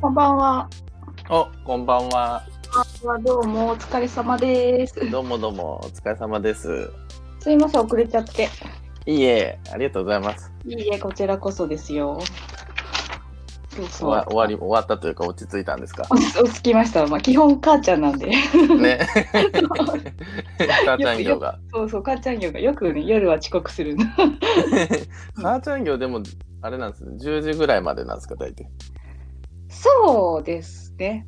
こんばんは。お、こんばんは。はどうもお疲れ様です。どうもどうも、お疲れ様です。すいません、遅れちゃって。いいえ、ありがとうございます。いいえ、こちらこそですよ。そうそう。終わ終わり、終わったというか、落ち着いたんですか？落ち落ち着きました。まあ、基本母ちゃんなんで。ね。母ちゃん業が。そうそう、母ちゃん業がよくね、夜は遅刻する。母ちゃん業でも、あれなんですね。10時ぐらいまでなんですか、大体。そうですね。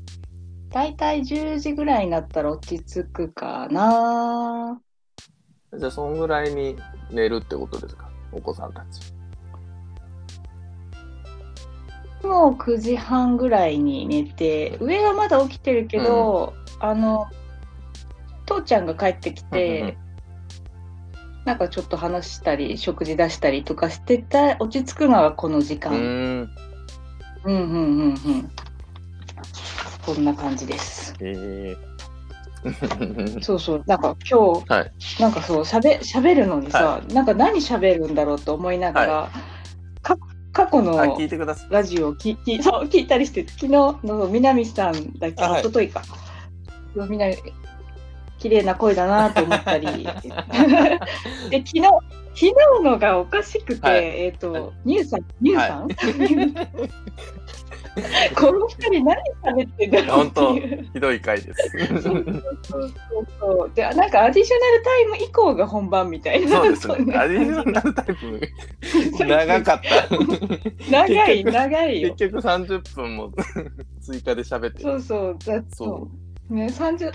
だいたい10時ぐらいになったら落ち着くかな。じゃあ、そんぐらいに寝るってことですか？お子さんたち。もう9時半ぐらいに寝て、上はまだ起きてるけど、あの、父ちゃんが帰ってきうんうんて、なんかちょっと話したり、食事出したりとかしてた、落ち着くのがこの時う間。うんうんうんうん。こんな感じです。え そうそう、なんか今日、はいなんかそう、しゃべ喋るのにさ、なんか何喋るんだろうと思いながら、か過去ー。の。ラジオを聞きそう聞いたりして、昨日の南さんだっけ、あはい一昨日か。南綺麗な声だなと思ったり。で、昨日、昨日のがおかしくて、はいえっ、と、ニューさん、ニューさん、この二人何喋ってんだろうっていう。ひどい回です。そうそうそうでなんかアディショナルタイム以降が本番みたいな。そうですね。アディショナルタイプ、長かった。長い、長いよ結。局30分も追加で喋ってる。そうそう、だそそう。ね、30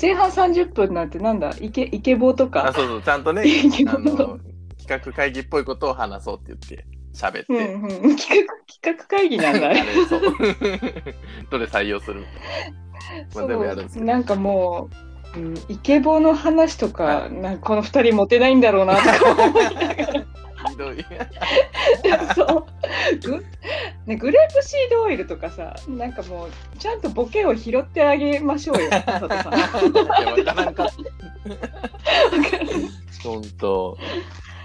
前半30分なんてなんだ、イケイケボとあ、か。そうそう、ちゃんとね、あの、企画会議っぽいことを話そうって言って、喋って。うんうん、企画企画会議なんだ。そう。どれ採用するまあでもやるんですけどなんかもう、うん、イケボの話とか、はいなんかこの二人モテないんだろうなとか思いながら。ひどい。そうグね、グレープシードオイルとかさなんかもうちゃんとボケを拾ってあげましょうよ佐藤さんいやわからんかった。本当、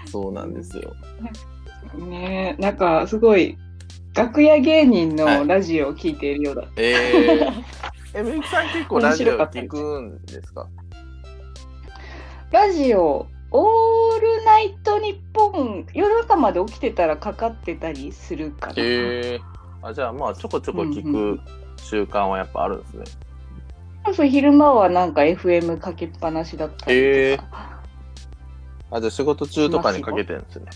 そうなんですよ。ねなんかすごい楽屋芸人はい。のラジオを聞いているようだ、えー、え、みゆきさん結構ラジオ聞くんですか？ラジオオールナイトニッポン夜中まで起きてたらかかってたりするかな、へえー。あ、じゃあまあちょこちょこ聞うんうく習慣はやっぱあるんですね。そうそう昼間はなんか FM かけっぱなしだったりとか、あ、じゃあ仕事中とかにかけてるんですね。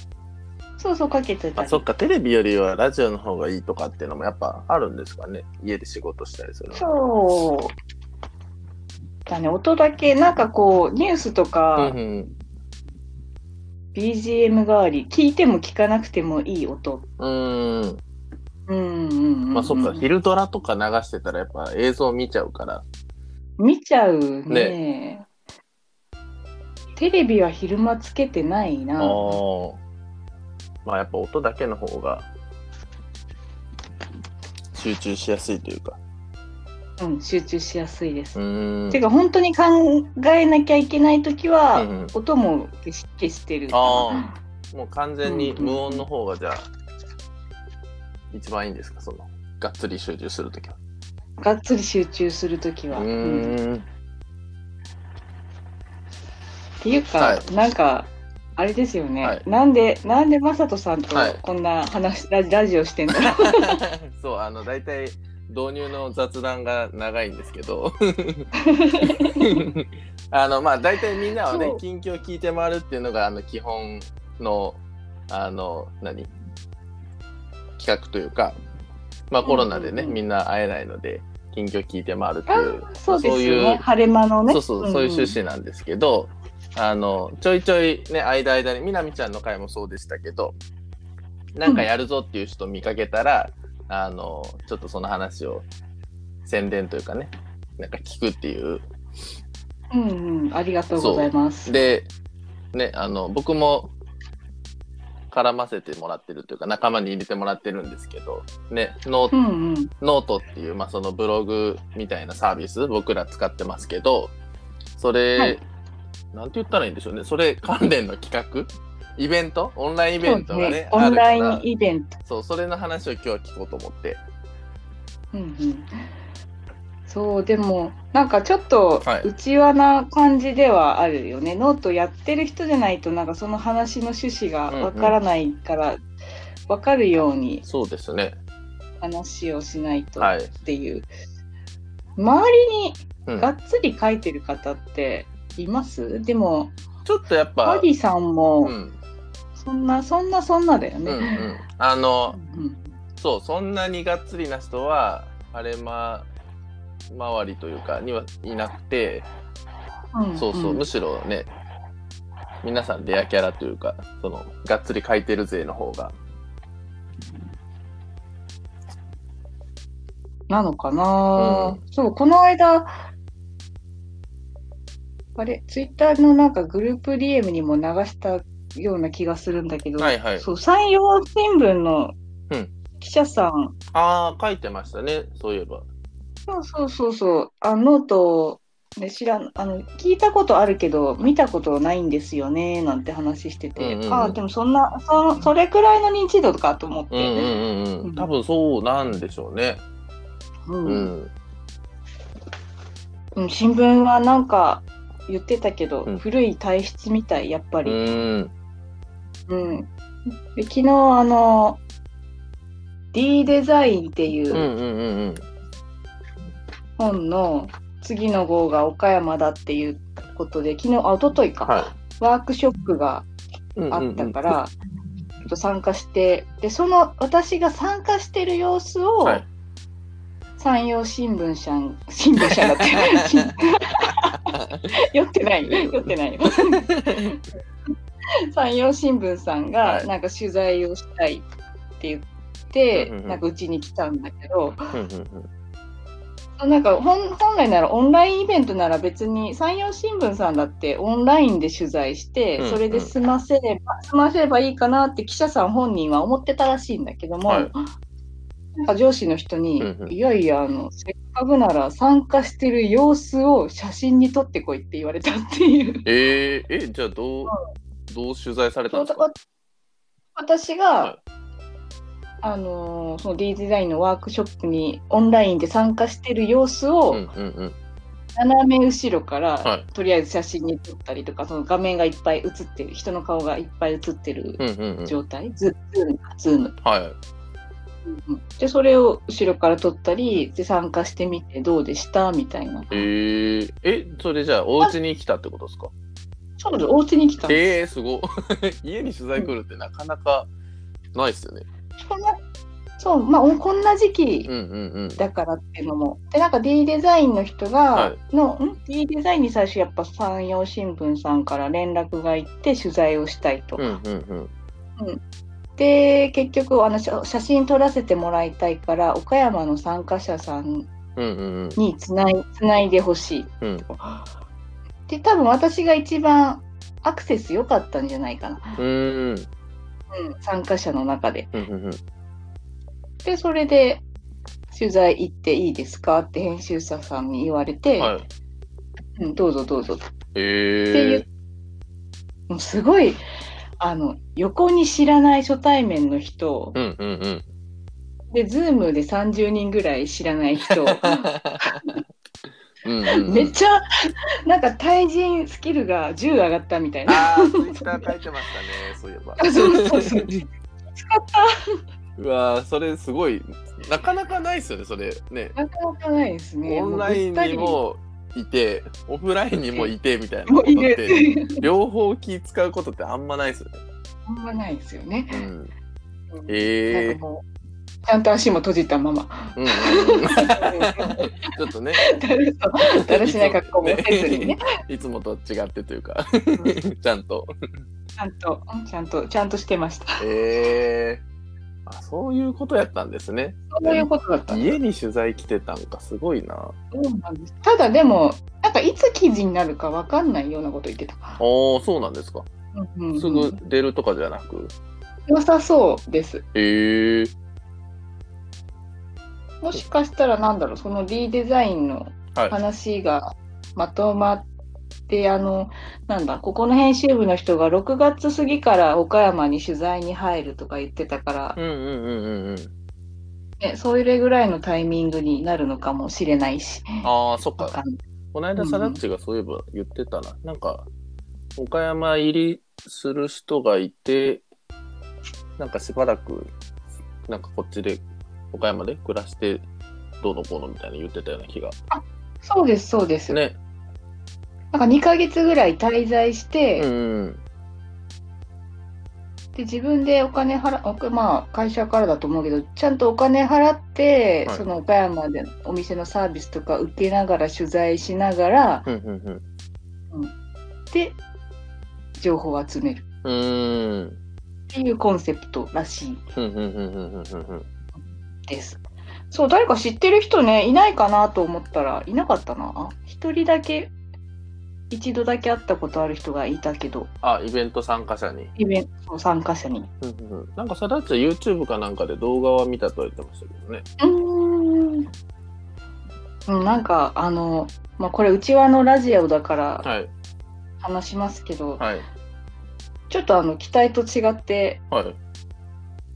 そうそうかけてたあ、りそっか、テレビよりはラジオの方がいいとかっていうのもやっぱあるんですかね？家で仕事したりするの。そうだね音だけなんかこうニュースとか、うんうん。BGM 代わり聞いても聞かなくてもいい音。うーん。うんうんうん、まあそっか、昼ドラとか流してたらやっぱ映像見ちゃうから。見ちゃうねテレビは昼間つけてないな。ああ。まあやっぱ音だけの方が集中しやすいというか。うん、集中しやすいです。うーん。てか本当に考えなきゃいけないときは、うんうん音も消し消してる。あもう完全に無音の方がじゃあ、一番いいんですか？その、がっつり集中するときは。がっつり集中するときは。うん。っていうか、はい。なんかあれですよね、はい。なんでなんでマサトさんとはい。こんな話、ララジオしてんだろうそう、あの、大体、導入の雑談が長いんですけど、あの、まあ、大体みんなはね近況聞いて回るっていうのが、あの、基本の、あの、何？企画というか、まあ、コロナでね、うん。うんうんみんな会えないので、近況聞いて回るっていう、あそうですよそういうね晴れ間のね。そうそう、そういう趣旨なんですけど、あの、ちょいちょいね、間間に、みなみちゃんの回もそうでしたけど、なんかやるぞっていう人見かけたら、あの、ちょっとその話を宣伝というかね、なんか聞くっていう。うんうん、ありがとうございます。で、ね、あの、僕も絡ませてもらってるというか、仲間に入れてもらってるんですけど、ね、ノーうんうん、ノートっていう、まあ、そのブログみたいなサービス、僕ら使ってますけど、それ、はいなんて言ったらいいんでしょうね。それ関連の企画？イベント？オンラインイベントがね、そうオンラインイベント。そう、それの話を今日は聞こうと思って。うんうん、そうでもなんかちょっとはい。内輪な感じではあるよね、ノートやってる人じゃないとなんかその話の趣旨がわからないから、わかるようにそうですね。話をしないとはい。っていう、周りにうん。がっつり書いてる方っています、でもちょっとやっぱ、マディさんうもん、そんな、そんなそんなだようん、うね。ん。あの、うんそう、そんなにがっつりな人は、晴れ間周りというか、にはいなくて、うんそうそう、んむしろね、皆さんレアキャラというか、その、がっつり書いてる勢の方が。なのかな、うそう、この間、あれ、ツイッターのなんかグループ DM にも流したような気がするんだけど、はいはい。そう、山陽新聞のうん記者さん、ああ、書いてましたね、そういえば。そうそうそうそう、あノート、ね、知らんあの聞いたことあるけど、見たことないんですよねなんて話してて、うんうんうんああ、でもそんなそ、それくらいの認知度かと思って、うんうんうんう。うんん多分そうなんでしょうね。うんうん。うん新聞はなんか言ってたけど、うん古い体質みたい、やっぱうり。ん。うん、で昨日あの D デザインっていう本の次の号が岡山だっていうことで昨日あ一昨日か、はワークショップがうん。あったから、ちょっと参加してでその私が参加してる様子を、はい山陽新聞社ん新聞社だって。酔ってない酔ってない。よ 山陽新聞さんはい。がなんか取材をしたいって言って、うんうんうん。なんかうちに来たんだけどうんうんうん。なんか本本来ならオンラインイベントなら別に山陽新聞さんだってオンラインで取材して、うんうん。それで済ませれば済ませればいいかなって記者さん本人は思ってたらしいんだけども、はい上司の人に、うんうんいやいやあのせっかくなら参加してる様子を写真に撮ってこいって言われたっていう。えー、え、じゃあどう、どう取材されたんですか？私が、はいあのーその D デザインのワークショップにオンラインで参加してる様子を、うんうんうん。斜め後ろから、はいとりあえず写真に撮ったりとかその画面がいっぱい映ってる人の顔がいっぱい映ってるうんうんうん。状態、ズズームズーム、はい。うん。でそれを後ろから撮ったりで参加してみてどうでしたみたいな。えー、え、それじゃあお家に来たってことですか？そうです。お家に来たえー、すごい。家に取材来るってなかなかないっすよね。こんなそうまあおこんな時期うんうんうん。だからっていうのも。でなんか D デザインの人が、はのん？D デザインに最初やっぱ山陽新聞さんから連絡が行って取材をしたいと、うんうん。うん。で結局あの写写真撮らせてもらいたいから岡山の参加者さんうんうんうん。につないつないでほしいうんで多分私が一番アクセス良かったんじゃないかな、うーん。うん、参加者の中でうんうんうん。でそれで取材行っていいですかって編集者さんに言われて、はい。うん、どうぞどうぞってえー。もうすごいあの横に知らない初対面の人うんうんうん。で、ズームで30人ぐらい知らない人、うんうんうん、めっちゃ、なんか対人スキルが10上がったみたいな。ああ、ツイッター書いてましたね、そういえば。あそうそうそう。使っうわーそれすごい、なかなかないですよね、それ。ね。たなかなかないですね。オンラインにもいて、オフラインにもいてみたいなことって、る。両方気使うことってあんまないですよね。あんまないですよね。うん。うんええなんかもうちゃんと足も閉じたまま。うんうんうん、ちょっとね。だるしない格好もせずにね。いつもと違ってというか、ちゃんと。ちゃんと、ちゃんと、ちゃんとしてました。ええあ、そういうことやったんですね。そういうことだった家に取材来てたんか、すごいな。そうなんですただでも、なんかいつ記事になるかわかんないようなこと言ってた。おー、そうなんですか。うんうんすぐ出るとかじゃなく？良さそうです。ええもしかしたらなんだろう、その D デザインのはい。話がまとまって、あの、なんだ、ここの編集部の人が6月過ぎから岡山に取材に入るとか言ってたから、うんうんうんうんうん。ね、それぐらいのタイミングになるのかもしれないし。ああ、そっか。わかんないこの間、うんサダッチがそういえば言ってたな。なんか、岡山入りする人がいて、なんかしばらく、なんかこっちで、岡山で暮らして、どうのこうのみたいな言ってたような気が。そうです、そうです。ね。なんか2ヶ月ぐらい滞在して、うんうん。で自分でお金払まあ会社からだと思うけどちゃんとお金払って、はいその岡山でお店のサービスとか受けながら取材しながらうんうんで情報を集める。っていうコンセプトらしいです。そう誰か知ってる人ねいないかなと思ったらいなかったなあ一人だけ一度だけ会ったことある人がいたけどあ、イベント参加者に。イベントの参加者にうんうんうんなんかサダッチは YouTube かなんかで動画は見たとは言ってましたけどね。うーんうんなんかあの、まあ、これうちわのラジオだからはい。話しますけど、はい。ちょっとあの期待と違ってはい。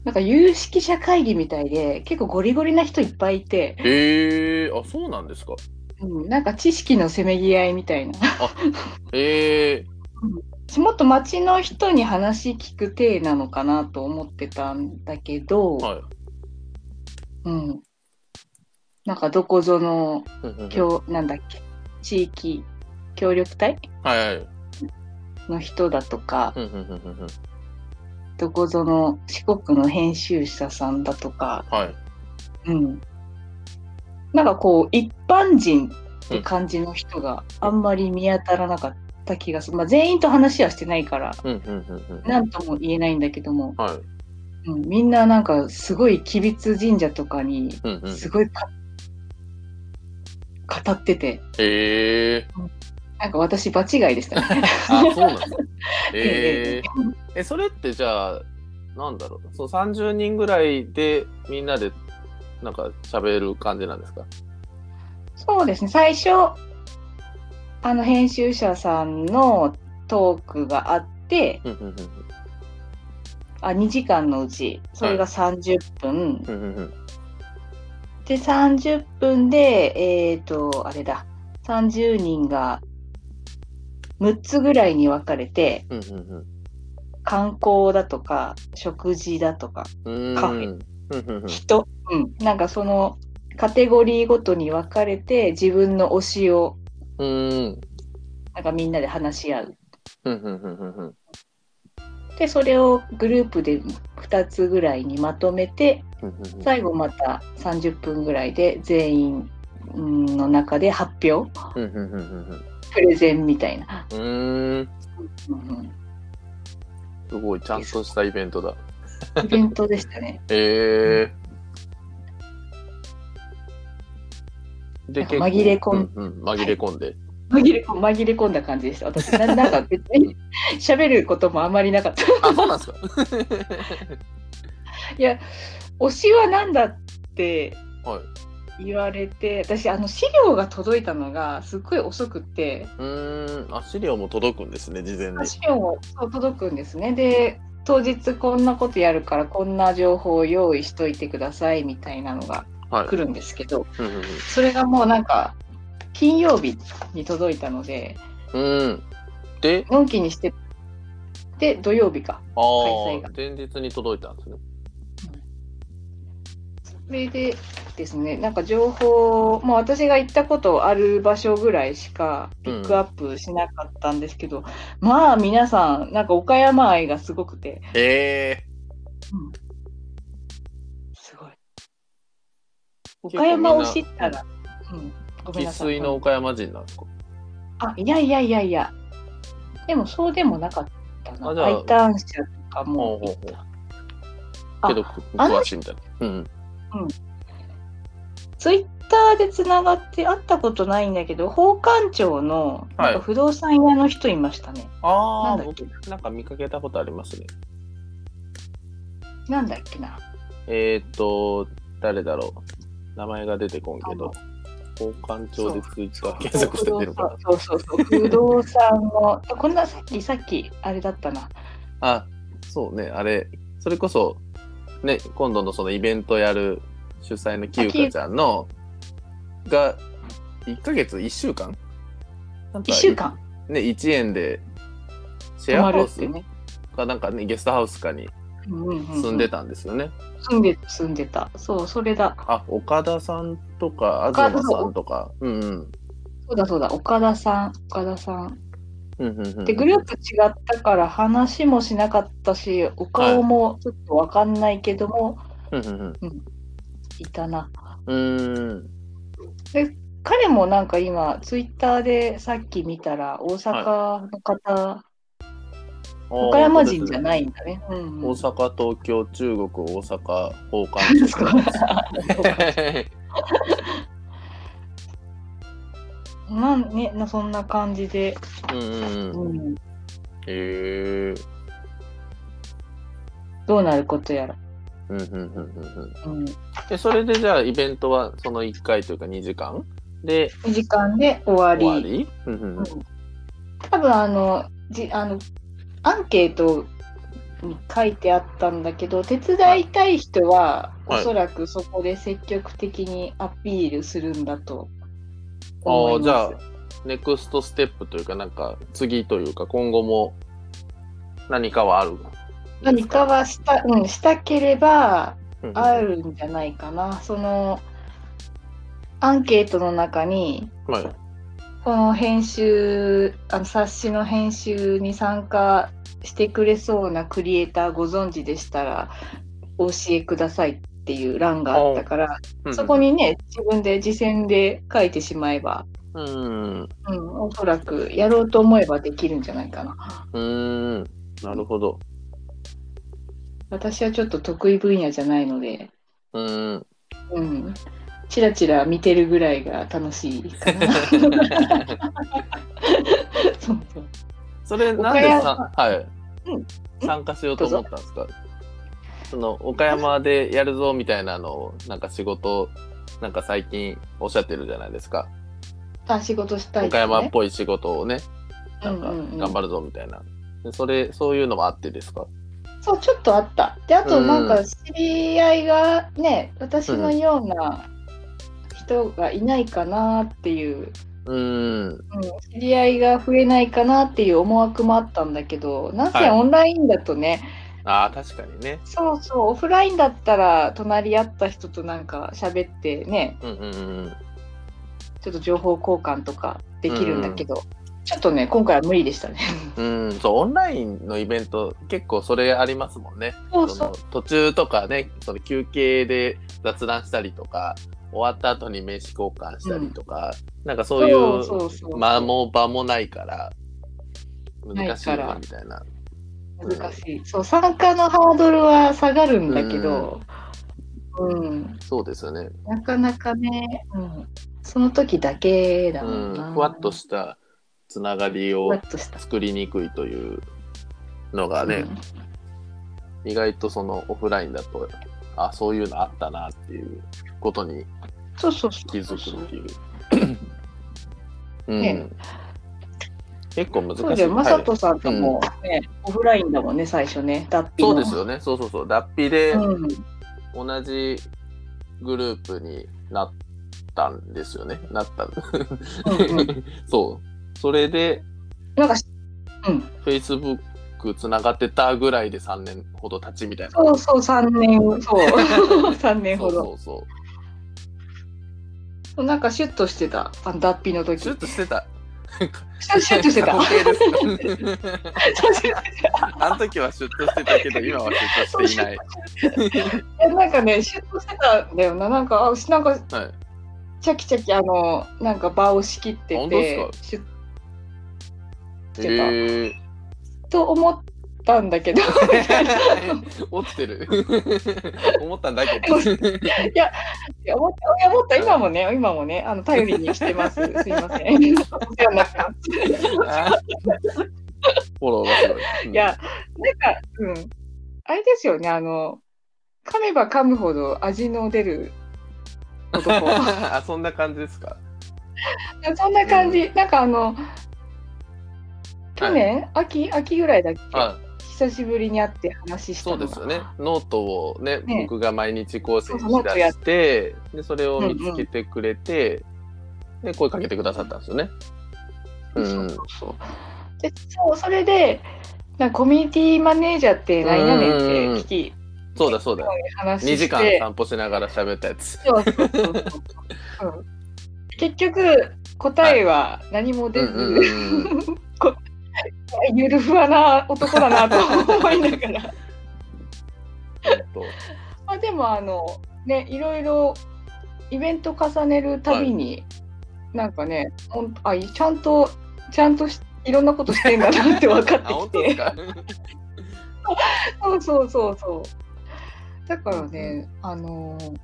なんか有識者会議みたいで結構ゴリゴリな人いっぱいいて、ええー、あ、そうなんですか。うん、なんか知識のせめぎ合いみたいな。ええもっと町の人に話聞く体なのかなと思ってたんだけど、ー、はい。うん、なんかどこぞのなんだっけ？地域協力隊？はいはい。の人だとか、どこぞの四国の編集者さんだとか、はい。うん、なんかこう一般人って感じの人があんまり見当たらなかった気がする、まあ、全員と話はしてないからうんうんうんうん。何とも言えないんだけども、はい。うん、みんななんかすごい吉備津神社とかにうんうん。すごいか、語っててええなんか私場違いでしたね。あ、そうなんですか。ええええ、それってじゃあ、なんだろう。そう、30人ぐらいでみんなで、なんか喋る感じなんですか？そうですね。最初あの編集者さんのトークがあってうんうんうんあ2時間のうちそれが30分、うんうんうん。で30分でえっ、とあれだ。30人が6つぐらいに分かれてうんうん観光だとか食事だとかうん。カフェうんうんうん。人、うん、なんかそのカテゴリーごとに分かれて自分の推しをうん。なんかみんなで話し合う。うんうんうんうんうん。でそれをグループで2つぐらいにまとめて最後また30分ぐらいで全員うんの中で発表うんうんうんうんプレゼンみたいな。うん。すごい、ちゃんとしたイベントだ。イベントでしたね。ええで、紛れ込んうんうん、紛れ込んで。紛れ込紛れ込んだ感じでした。私ななんか 別に喋ることもあまりなかった。あ、そうなんですか いや推しは何だってはい。言われて私あの資料が届いたのがすっごい遅くってうーん、あ、資料も届くんですね、事前に。資料も届くんですねで当日こんなことやるからこんな情報を用意しといてくださいみたいなのがはい。来るんですけど、うんうんそれがもうなんか金曜日に届いたのでうん。うん。で、のんきにしてで土曜日か。あ開催が。あ、前日に届いたんですね。それでですねなんか情報もう私が行ったことある場所ぐらいしかピックアップしなかったんですけど、まあ皆さんなんか岡山愛がすごくて。ええす岡山を知ったら、うん、ごめん生なさい。粋の岡山人なんですか？あいやいやいやいや。でもそうでもなかったな。あじゃあ I ターン社とかほもうほうほう。あけど、詳しいみたいな。うん。ツイッターでつながって会ったことないんだけど宝冠町のなんか不動産屋の人いましたね、ああ、なんだっけ？僕、なんか見かけたことありますね。なんだっけな。えー、っと、誰だろう。名前が出てこんけど、交換庁でツイッター検索して出るか。そうそうそう不動産のこんなさっきさっきあれだったな。な。あ、そうね、あれ、それこそ、ね、今度のそのイベントやる主催のきゆかちゃんのが1ヶ月1週間？なんか1週間。ね1円でシェアハウス？かなんかねゲストハウスかに住んでたんですよね。住んで住んでた。そう、それだ。あ岡田さんとか東さんとか。うんうん。そうだそうだ。岡田さん、岡田さん。うんうんうんで、グループ違ったから話もしなかったし、お顔もちょっとわかんないけども、うんうんいたな。うん。うーん。彼もなんか今、ツイッターでさっき見たら、大阪の方、岡山人じゃい。ないんだね。うんうん大阪、東京、中国、大阪、奉還そう なんね、なそんな感じで、うんうんうん。え。どうなることやら。うんうんうんうんうん。うん、で、それでじゃあイベントはその1回というか2時間？で2時間で終わり。終わり？うんうんうん多分あのじあのアンケートに書いてあったんだけど手伝いたい人は、はいおそらくそこで積極的にアピールするんだとああ、思います。じゃあ、ネクストステップというか、なんか、次というか、今後も何かはある何かはした,、うん、したければあるんじゃないかな。そのアンケートの中にはい。この編集あの冊子の編集に参加してくれそうなクリエイターご存知でしたらお教えくださいっていう欄があったから、そこに。にね自分で自薦で書いてしまえば、うん。うん。うん、おそらくやろうと思えばできるんじゃないかな。うーん。なるほど。私はちょっと得意分野じゃないので、うーん。うん、チラチラ見てるぐらいが楽しいかな。そうそうそれ、なんで岡さ、はい。うん参加しようと思ったんですか？その、岡山でやるぞみたいなのを、なんか仕事、なんか最近おっしゃってるじゃないですか。あ仕事したい岡山っね。ぽい仕事をね、なんかうんうんうん頑張るぞみたいな。でそれ、そういうのもあってですか？そう、ちょっとあった。で、あとうんなんか知り合いがね、私のような人がいないかなっていう、うーん。うん、知り合いが増えないかなっていう思惑もあったんだけど、なんはいせオンラインだとね、ああ、確かにね。そうそう、オフラインだったら隣り合った人となんか喋ってね、うんうんうん。ちょっと情報交換とかできるんだけど、ちょっとね、今回は無理でしたね。うん、そう、オンラインのイベント、結構それありますもんね。そうそう。途中とかね、その休憩で雑談したりとか、終わった後に名刺交換したりとか、なんかそういう間も場もないから、難しいなみたいな。難しい。そう、参加のハードルは下がるんだけど、うん、そうですよね。なかなかね、うん、その時だけだうもんな。ん、ふわっとしたつながりを。作りにくいというのがね、うん意外とそのオフラインだと、あ、そういうのあったなっていうことにそうそうそう。気づくっていう。うんね結構難しい。そうだよ、まはいさとさんともね、オフラインだもんね、最初ね、脱皮の。そうですよね。そうそうそう。脱皮でうん、同じグループになったんですよね。なった。うんうん そう。それで、なんか、うん、Facebook つながってたぐらいで3年ほど経ちみたいな。そうそう、3年、そう、3年ほど。そうそうそう。なんかシュッとしてた、あの脱皮の時。シュッとしてた。シュシュッとしてた。あの時はシュッとしてたけど、今はシュッとしていない。たなんかね、シュッとしてたんだよな。なんか、あなんか、はい。チャキチャキ、あの、なんか場を仕切っててシュッしてた。と思ったんだけど、落ちてる。思ったんだけど。いや思った、思った、今もね、今もね、あの頼りにしてます。すいません。フォローがすごい。うんいや、なんか、うん。あれですよね、あの、噛めば噛むほど味の出る男。あ、そんな感じですか？そんな感じ。なんかあの、去年、秋、秋ぐらいだっけ？は久しぶりに会って話したそうですよね。ノートをね、ね僕が毎日更新そうそうしだして、で、それを見つけてくれて、で、声かけてくださったんですよね。う。そうんそうそうでそうそれでなコミュニティマネージャーって何やねんって聞きそうだそうだ。話して2時間散歩しながら喋ったやつ。そうそうそうそううん結局答えは何も出ず、うんうんうんうん。ゆるふわな男だなと 思いながら。まあでもあのねいろいろイベント重ねるたびに、なんかねほんあちゃんとちゃんとしいろんなことしてんだなって分かってきて。そうそうそうそう。だからねあのー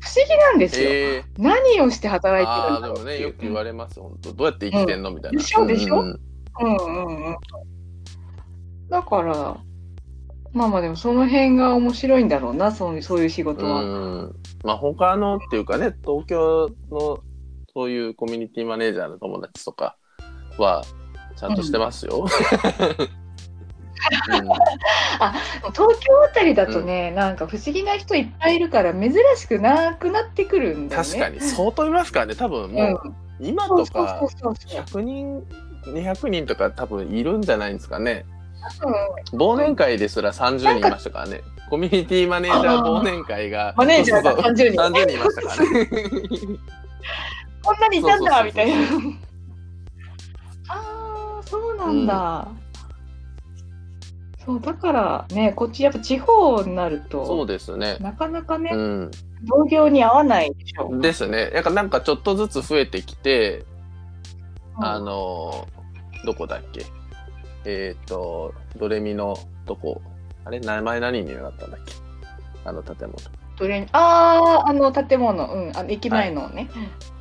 不思議なんですよ、え何をして働いてるんだろうっていう。でもね、よく言われます、本当どうやって生きてんの？みたいな。でしょ？でしょ？うんうんうんうんうんだからまあまあでもその辺が面白いんだろうなそういうそういう仕事は。うんまあ他のっていうかね東京のそういうコミュニティマネージャーの友達とかはちゃんとしてますよ。東京あたりだとね、なんか不思議な人いっぱいいるから珍しくなくなってくるんだよね。確かに相当いますからね多分もううそうとかそうそうそう。100人200人とか多分いるんじゃないんですかね。うん忘年会ですら30人いましたからね。コミュニティマネージャー忘年会がマネージャーがそうそう30人30人いましたからね。こんなにいたんだみたいな。ああ、そうなんだ。そうだからね、こっちやっぱ地方になるそうと、ですね。なかなかね、うん。同業に合わないでしょ。ですね。なんかなんかちょっとずつ増えてきて、うんあのーどこだっけ？えっ、と、ドレミのとこ、あれ？名前何になったんだっけ？あの建物。どれああ、あの建物、うん、あの駅前のね。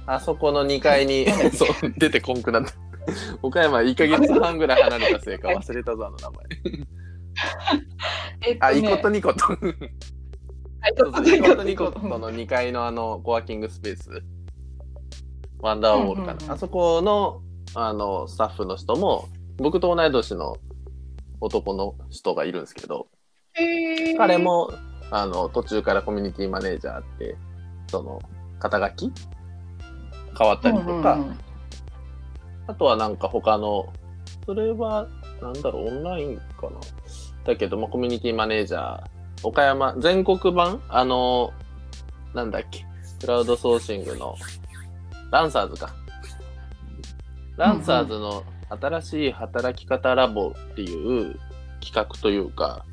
あそこの2階に そう出てこんくなった。岡山1ヶ月半ぐらい離れたせいか忘れたぞ、あの名前。あ、えっとねイコとニコと。はいそうそうイコとニコうとの2階のあの、コワーキングスペース。ワンダーウォールかな。うんうんうんあそこの、あの、スタッフの人も、僕と同い年の男の人がいるんですけど、へー彼も、あの、途中からコミュニティマネージャーって、その、肩書き変わったりとか、うんうんうんあとはなんか他の、それは、なんだろう、オンラインかな。だけど、まあ、コミュニティマネージャー、岡山、全国版あの、なんだっけ、クラウドソーシングの、ランサーズか。ランサーズの新しい働き方ラボっていう企画というか、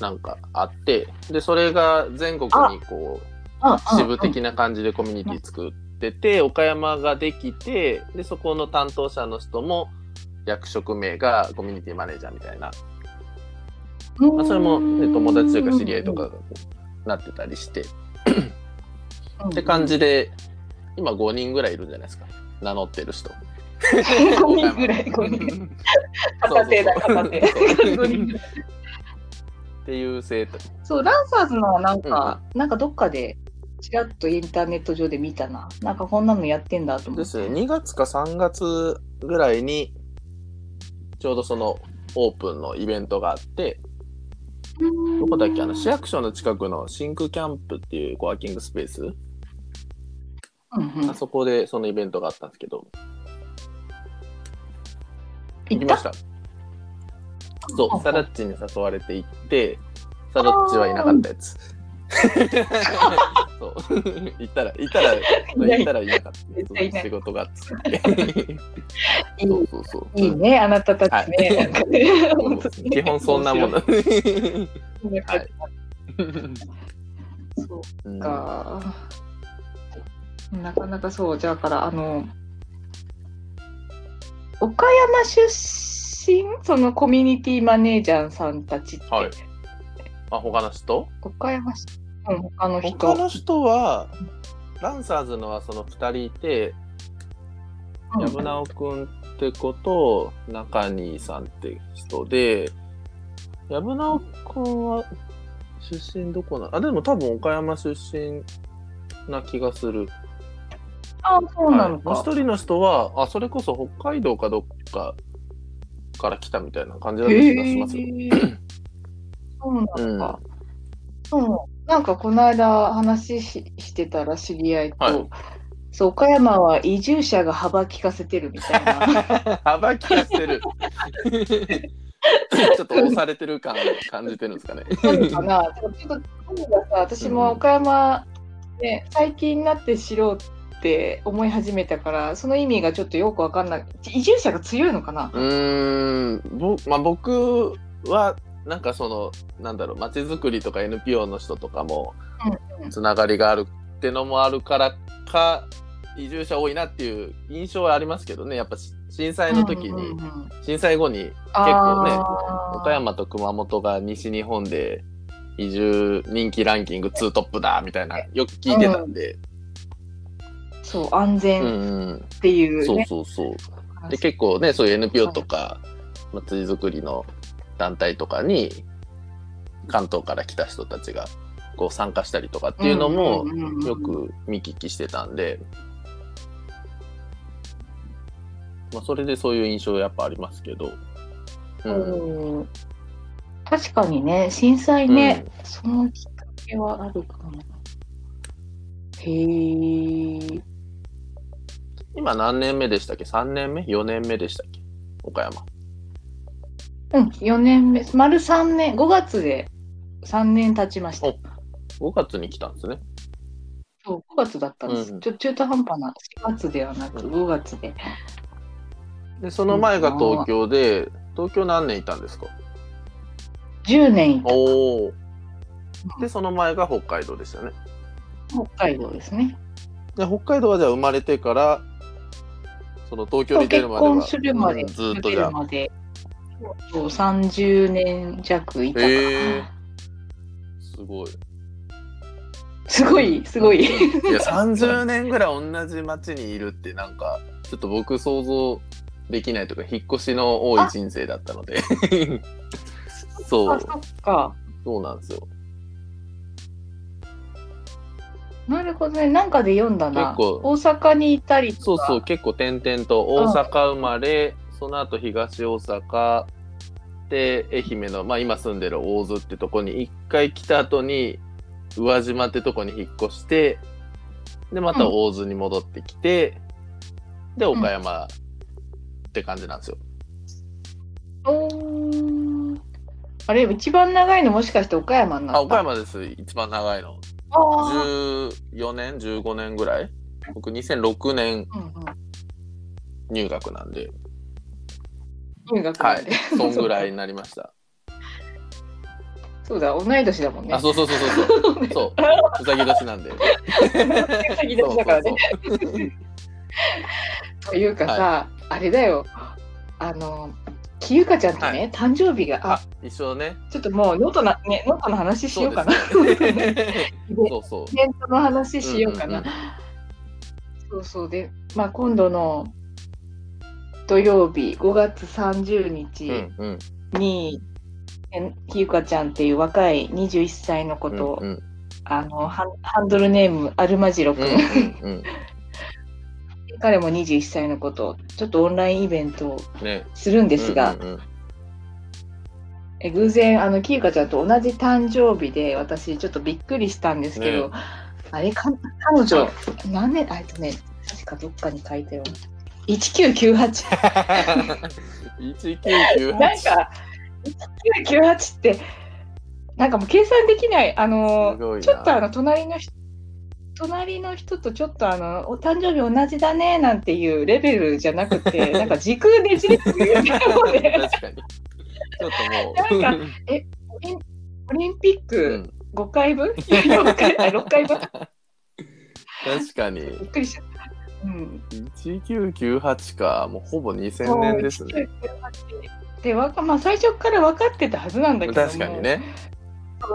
なんかあって、で、それが全国にこう、あ支部的な感じでコミュニティ作ってて、岡山ができて、で、そこの担当者の人も役職名がコミュニティマネージャーみたいな。まあ、それも、ね、友達というか知り合いとかがなってたりして、って感じで、今5人ぐらいいるんじゃないですか。名乗ってる人。5人ぐらい5人。片手だ片手そう5人ぐらいっていう生徒。そうランサーズのなんか、なんかどっかでちらっとインターネット上で見たな。なんかこんなのやってんだと思って。ですね、2月か3月ぐらいに、ちょうどそのオープンのイベントがあって、どこだっけ？あの市役所の近くのシンクキャンプっていうコワーキングスペース、うんうんあそこでそのイベントがあったんですけど、行きましたた。そう、サラッチに誘われて行って、サラッチはいなかったやつ。そう。行ったら、行ったら、行ったらいなかった。仕事があって。いそうそうそう。いいいねあなたたちね、はい基本そんなもの。はいそううんか。なかなかそう、だから、あの、岡山出身？そのコミュニティマネージャーさんたちって、はい。あ、他の人？岡山市、うん、他の人。他の人は、ランサーズのはその2人いて、うん。藪直くんってこと、中西さんって人で、藪直くんは出身どこなあ、でも多分岡山出身な気がする。あそうな。一人の人は、あ、それこそ北海道かどっかから来たみたいな感じだった気がしますよ。そうなんだ。そう。なんかこの間話ししてたら知り合いと、はいそう、岡山は移住者が幅利かせてるみたいな。幅利かせる。ちょっと押されてる感感じてるんですかね。そうかな。ちょっと、私も岡山、ね、最近になって知ろうって思い始めたから、その意味がちょっとよくわかんない。移住者が強いのかな？うーん、ぼまあ、僕はなんかそのなんだろう街づくりとか NPO の人とかもうん。うんつながりがあるってのもあるからか移住者多いなっていう印象はありますけどね。やっぱし震災の時に、うんうんうん震災後にあねー岡山と熊本が西日本で移住人気ランキング2トップだみたいなよく聞いてたんで、そう、安うん全うんっていうそうね。そうそう。で結構ねそういう NPO とか街づくりの団体とかに関東から来た人たちがこう参加したりとかっていうのもんんうんうんよく見聞きしてたんで、まあ、それでそういう印象やっぱありますけど、うんうん確かにね、震災ね、そのきっかけはあるかも。へえ。今何年目でしたっけ？3年目？4年目でしたっけ？岡山。うん、4年目、丸3年、5月で3年経ちました。お5月に来たんですね。そう、5月だったんです。うんちょ中途半端な4月ではなく5月で。でその前が東京で東京何年いたんですか？10年いた。おおでその前が北海道でしたね。北海道ですね。で北海道はじゃあ生まれてからその東京に出結るまでは婚するまで、うんずっと出じゃあそう30年弱いたかな。へえすごいすごい、すごい。いや30年ぐらい同じ町にいるってなんかちょっと僕想像できないとか引っ越しの多い人生だったのでそあ、う。そうなんですよなるほどね。なんかで読んだな。結構大阪にいたりとか。そうそう結構転々と大阪生まれ、その後東大阪で愛媛の、まあ、今住んでる大津ってとこに一回来た後に宇和島ってとこに引っ越してでまた大津に戻ってきて、で岡山って感じなんですよ。おーあれ、一番長いのもしかして岡山になったあ岡山です一番長いの。あー14年15年ぐらい？僕2006年うんうん入学なんで入学はい。そんぐらいになりました。そうだ、同い年だもんね。あそうそうそうそう そうそううさぎ年なんで。先年だからね。そうそうそう というかさ、あれだよ。あの、きゆかちゃんとね、誕生日が、ああ、一緒ね。ちょっともう、ノートな、ね、ノートの話しようかな。そうね そうそう。イベントの話しようかな。うんうんそうそうで、まあ、今度の土曜日5月30うん日うんに、えひゆかちゃんっていう若い21歳の子と、うんうんあのハンドルネームアルマジロ君、うんうん彼も21歳の子とちょっとオンラインイベントを。するんですが、うんうんうん。え偶然あのきゆかちゃんと同じ誕生日で私ちょっとびっくりしたんですけど、ね。あれか彼女何年あえっとね確かどっかに書いたよ。1998 1998なんか1998ってなんかもう計算できないあすのちょっとあの隣の人隣の人とちょっとあのお誕生日同じだねなんていうレベルじゃなくて なんか時空ねじれてるよね確かに。ちょっともう。なん オリンオリンピッうクん5回分、4回あ6回分？確かに。びっくりした。うん、1998か。もうほぼ2000年ですね。でわかまあ、最初から分かってたはずなんだけども確かにね。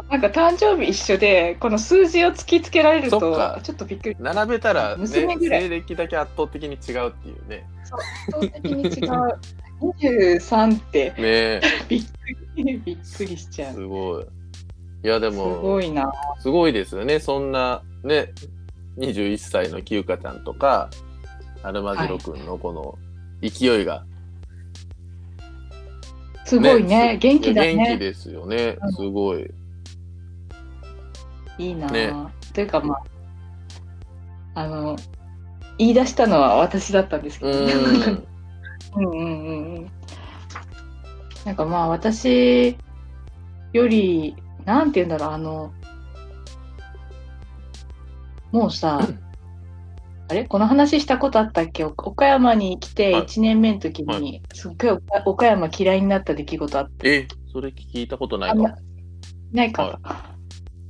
なんか誕生日一緒でこの数字を突きつけられるとちょっとびっくり並べたら、ね、娘ぐらい西暦だけ圧倒的に違うっていうね。圧倒的に違う23って ねえびっくりびっくりしちゃうすごい。いやですもごいなすごいですよね。そんなね、21歳のきゆかちゃんとか、アルマジロ君のこの勢いが、すごいね元気だね元気ですよねうん。すごい。いいな。ぁ、ね。というかまああの言い出したのは私だったんですけうど、ん。うんうんうんうん。なんかまあ私よりなんて言うんだろうあのもうさあれ？この話したことあったっけ？お岡山に来てはい。1年目の時はに、すっごい岡岡山嫌いになった出来事あって。え、それ聞いたことないかな。ないか、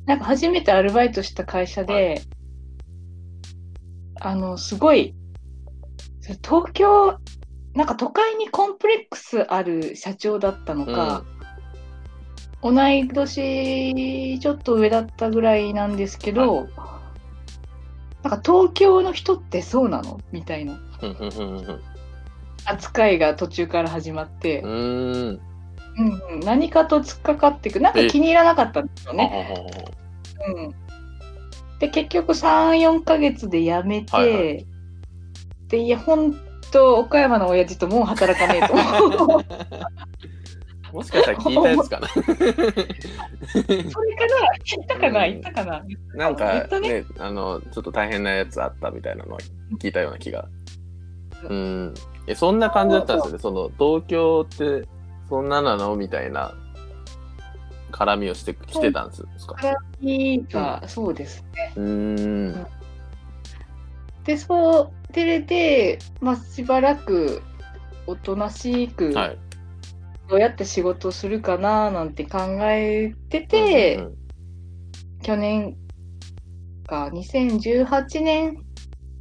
なんか初めてアルバイトした会社で、あのすごい東京なんか都会にコンプレックスある社長だったのか、同い年ちょっと上だったぐらいなんですけど、なんか東京の人ってそうなの？みたいなうんうんうんうん扱いが途中から始まって。う、ん。うーん。うんうん、何かと突っかかっていくなんか気に入らなかったんですよね。うん、で結局34ヶ月で辞めて、はいはでいや本当岡山の親父ともう働かねえと もしかしたら聞いたやつかな。それから言ったかなうん言ったかななんかねね、あの、ちょっと大変なやつあったみたいなのは聞いたような気が。うん。え、そんな感じだったんですよね。その、東京ってそんななの？みたいな。絡みをしてきてたんですか？いいか、そうですね。うーん。でそうでれで、まあ、しばらくおとなしくはい。どうやって仕事をするかななんて考えてて、うんうん去年か2018年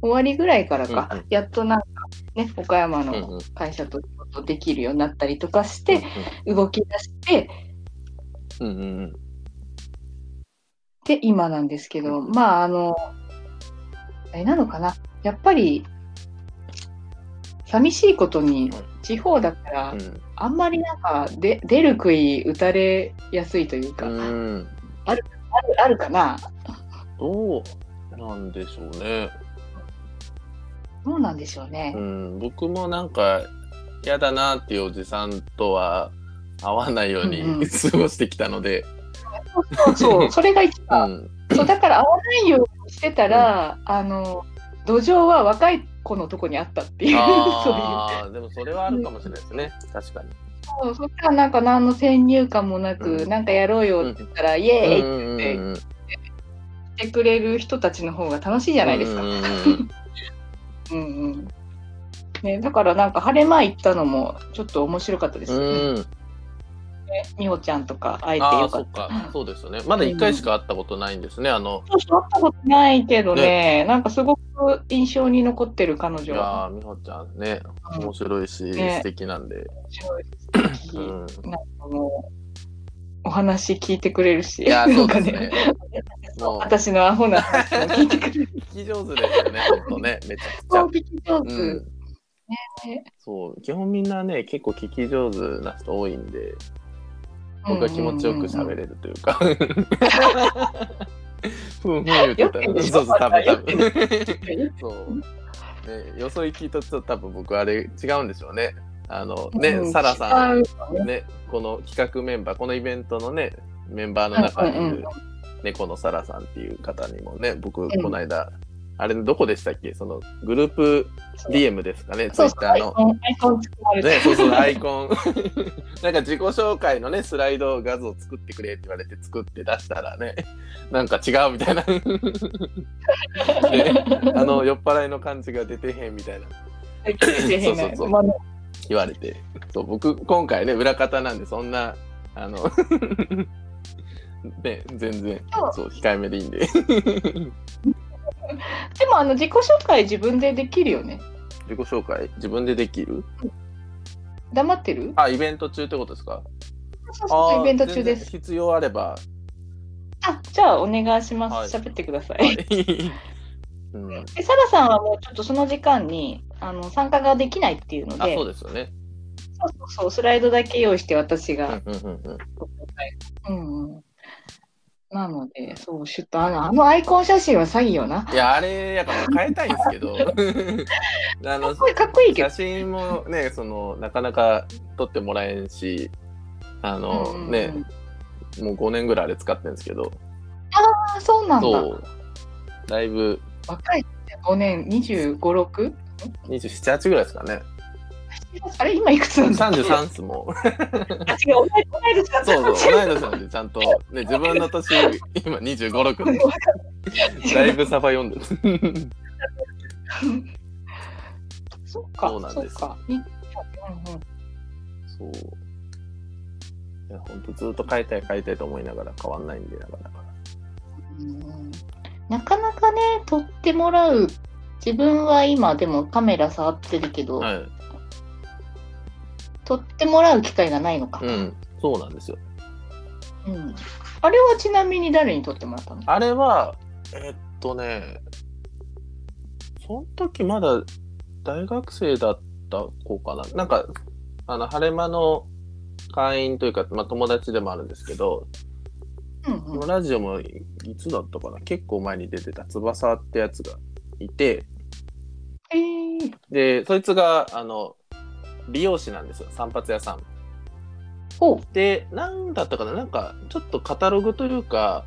終わりぐらいからか、うんうん。やっとなんかね岡山の会社と仕事できるようになったりとかして、動き出してうんうんうん。で今なんですけどまああのあれなのかな？やっぱり寂しいことにはい。地方だから、うん。あんまりなんかで出る杭打たれやすいというか、うあるん。あるかな？どうなんでしょうね。どうなんでしょうね。う。ん、僕もなんか嫌だなっていうおじさんとは会わないようにうんうん。過ごしてきたので、そうそう、それが一う番。ん、そうだから会わないようにしてたら、あの土壌は若い子のとこにあったっていう、そういう。ああでもそれはあるかもしれないですね。確かに。そうそしたらなんか何の先入観もなく、うん。なんかやろうよって言ったら、イエーイってうんうんうんてくれる人たちの方が楽しいじゃないですか。ううんん。うんうん ね、だからなんか晴れ間行ったのもちょっと面白かったです。うよね。ん。うん美穂ちゃんとか会えてああよかっ。た。か。そうですよね。まだ1回しか会ったことないんですね。あのそうそう会ったことないけどね。なんかすごく印象に残ってる彼い女は。やー美穂ちゃんねうん面白いし、ね。素敵なんで、面白い素敵うん、なんかもうお話聞いてくれるし、いやーそうですね。私のアホな話も聞いてくれる。聞き上手ですよね本当ね。めちゃくちゃ。聞き上手。うんそう基本みんなね結構聞き上手な人多いんで僕は気持ちよく喋れるというか。ふんふん言ってたそうそう、多分多分。そう。ね、よそ行きとちょっと多分僕あれ違うんでしょうね。あのね、うんサラさん、ね、この企画メンバー、このイベントのね、メンバーの中にいる猫のサラさんっていう方にもね、僕、んこの間、あれどこでしたっけ？そのグループ DM ですかね、ツイッターの。アイコン、作られてね、そうそう、アイコン。なんか自己紹介のね、スライド画像作ってくれって言われて作って出したらね、なんか違うみたいな。ね、あの、酔っ払いの感じが出てへんみたいなそうそうそう言われて。そう、僕、今回ね、裏方なんで、そんな、あの、ね、全然、そう、控えめでいいんで。でもあの自己紹介自分でできるよね。自己紹介、自分でできる？黙ってる？あ、イベント中ってことですか？そうそうそう、イベント中全です。然必要あれば、あ、じゃあお願いしまはいす。喋、ってくださ。はいい。うん、で、サラさんはもうちょっとその時間にあの参加ができないっていうのあ、で、そうですよね。そうそうそう、スライドだけ用意して私が。うんうんうんうん。なので、そう、ちょっとあのあのアイコン写真は詐欺よな。いや、あれ、やっぱ変えたいんですけど、あのかっこいいけど写。真もね、その、なかなか撮ってもらえんし、あの、うんうんうんね、もう5年ぐらいあれ使ってるんですけど、あ、そうなんだ。そう、だいぶ若いね5年、25、6? 27、8ぐらいですかね。あれ、今いくつなんだっけ？33っすも違う、同い年だったそうそう、同い年なんで、ちゃんと、ね、自分の年、今25、6で、だいぶサバ読んでる。そっか、そうなんですか。いうんうんそう。いや、ほんとずっと変えたい変えたいと思いながら変わんないんで、なかなか。うんなかなかね、撮ってもらう。自分は今でもカメラ触ってるけど、はい。撮ってもらう機会がないのか。うん、そうなんですよ。うん。あれはちなみに誰に撮ってもらったの？あれは、えっとね、その時まだ大学生だった子かな。なんか、あの、晴れ間の会員というか、まあ、友達でもあるんですけど、うんうん。ラジオもいいつだったかな？結構前に出てた翼ってやつがいて、えー、で、そいつが、あの、美容師なんですよ。散髪屋さん。で、なんだったかななんか、ちょっとカタログというか、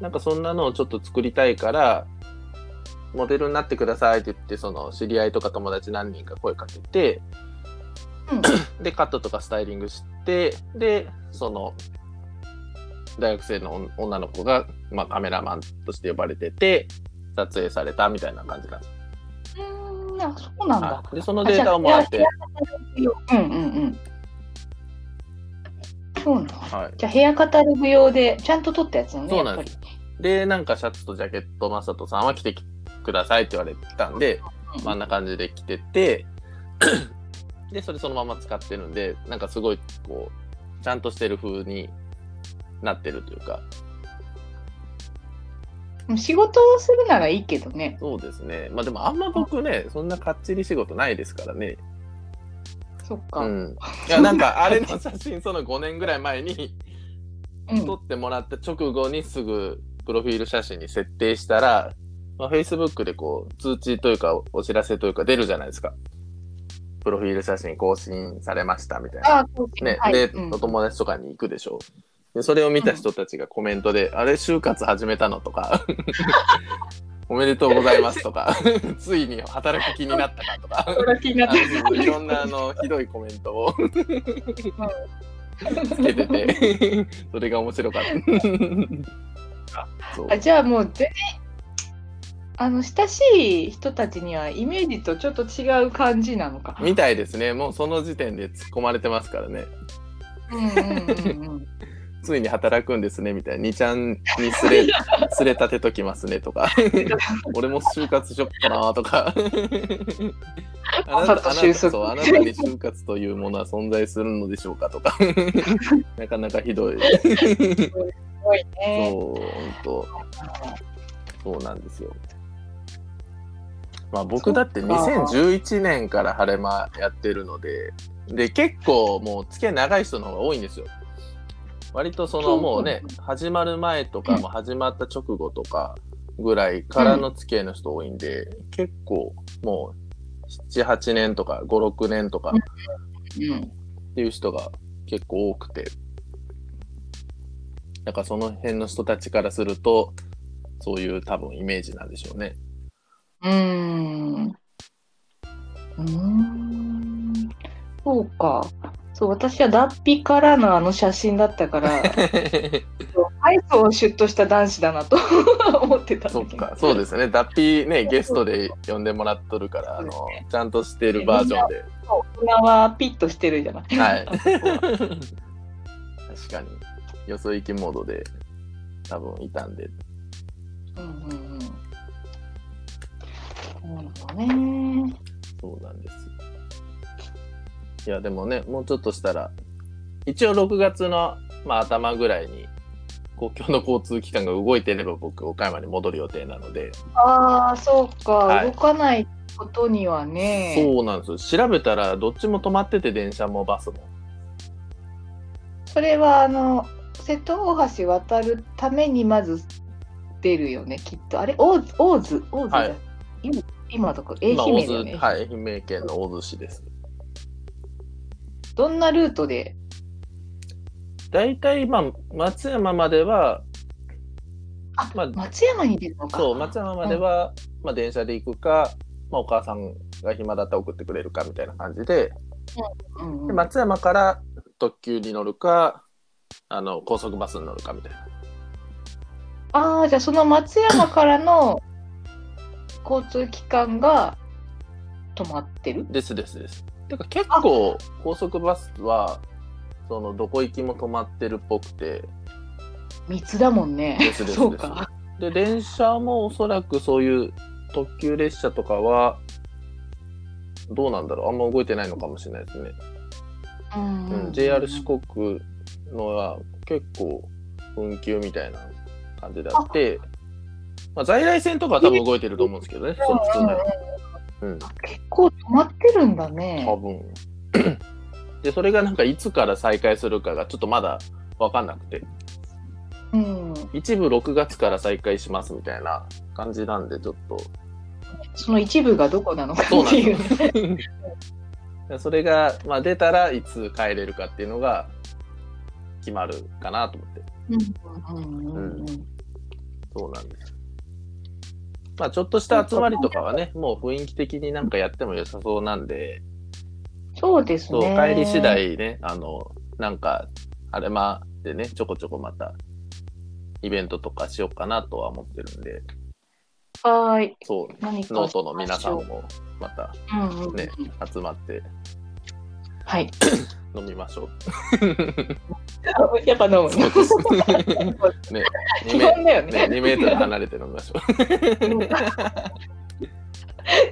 なんかそんなのをちょっと作りたいから、モデルになってくださいって言って、その知り合いとか友達何人か声かけて、うん で、カットとかスタイリングして、で、その、大学生の女の子が、まあ、カメラマンとして呼ばれてて、撮影されたみたいな感じなんですあそうなんだ。はいで、そのデータをもらって、うんうんうん。そうなんだ。はい。じゃあヘアカタログ用でちゃんと撮ったやつなのね。そうなんですで、なんかシャツとジャケット、マサトさんは着てくださいって言われたんで、りまああんな感じで着てて、で、それそのまま使ってるんで、なんかすごい、こう、ちゃんとしてる風になってるというか、うん仕事をするならいいけどね。そうですね。まあでもあんま僕ね、そんなかっちり仕事ないですからね。そっか。うん。いや、なんかあれの写真、その5年ぐらい前にうん撮ってもらった直後にすぐプロフィール写真に設定したら、まあ、Facebook でこう通知というかお知らせというか出るじゃないですか。プロフィール写真更新されましたみたいな。ね、はいで、うんお友達とかに行くでしょ。で、それを見た人たちがコメントで、あれ、就活始めたのとか、おめでとうございますとか、ついに働く気になったかとか、それ気になっあのいろんなあのひどいコメントをつけてて、それが面白かった。あじゃあもう全然、あの、親しい人たちにはイメージとちょっと違う感じなのか。みたいですね。もうその時点で突っ込まれてますからね。うんうんうんうん。ついに働くんですねみたいな。2ちゃんにすれ、すれ立てときますねとか。俺も就活しよっかなとか。あなたに就活というものは存在するのでしょうかとか。なかなかひどい。すごいそう、ね。本当。そうなんですよ。まあ僕だってそっか2011年から晴れ間やってるので、で、結構もう付き合い長い人の方が多いんですよ。割とそのもうね、始まる前とか、うんもう始まった直後とかぐらいからの付き合いの人多いんで、結構もう7、8年とか5、6年とかうんっていう人が結構多くて、なんかその辺の人たちからすると、そういう多分イメージなんでしょうね。うーん。うーん。そうか。そう、私は脱皮からのあの写真だったから、アイスをシュッとした男子だなと 思ってた。そっか、そうですね。脱皮ね、ゲストで呼んでもらっとるから、あの、ちゃんとしてるバージョンで。大人はピッとしてるじゃない。はい 確かに。よそ行きモードで多分いたんで。うんうんうん。そうだね。そうなんです。いや、でもね、もうちょっとしたら、一応6月の、まあ、頭ぐらいに、公共の交通機関が動いてれば僕、岡山に戻る予定なので、ああ、そうか、はい動かないことにはね。そうなんですよ。調べたら、どっちも止まってて、電車もバスも。それはあの瀬戸大橋渡るためにまず出るよね、きっと。あれ、大津、大津、大津だ、はい今、今どこ、愛媛ね。はい、愛媛県の大洲市です。どんなルートで？大体、まあ、松山までは、あ、まあ松山に出るのか。そう、松山までは、まあ、電車で行くか、まあ、お母さんが暇だったら送ってくれるかみたいな感じで、うんうんで松山から特急に乗るか、あの、高速バスに乗るかみたいな。ああ、じゃあその松山からの 交通機関が止まってる？ですですです。てか結構高速バスは、そのどこ行きも止まってるっぽくて、密だもんね。ですですそうか。で、電車もおそらくそういう特急列車とかは、どうなんだろう。あんま動いてないのかもしれないですね。うんうん JR 四国のは結構運休みたいな感じであって、まあ、在来線とかは多分動いてると思うんですけどね、そっちのうん、結構止まってるんだね。多分。で、それがなんかいつから再開するかがちょっとまだわかんなくて、うん。一部6月から再開しますみたいな感じなんで、ちょっと。その一部がどこなのかそうなんっていうですね。よ。それが、まあ、出たらいつ帰れるかっていうのが決まるかなと思って。うんうんうんうんそうなんです。まあ、ちょっとした集まりとかはね、もう雰囲気的になんかやっても良さそうなんで、そうですね。帰り次。第ね、あの、なんか、あれまでね、ちょこちょこまた、イベントとかしようかなとは思ってるんで、はーい。そう、ノートの皆さんもまたね集まってはい。飲みましょう。やっぱ飲むね。そうですね、2基メ本だよね。ね2メートル離れて飲みましょ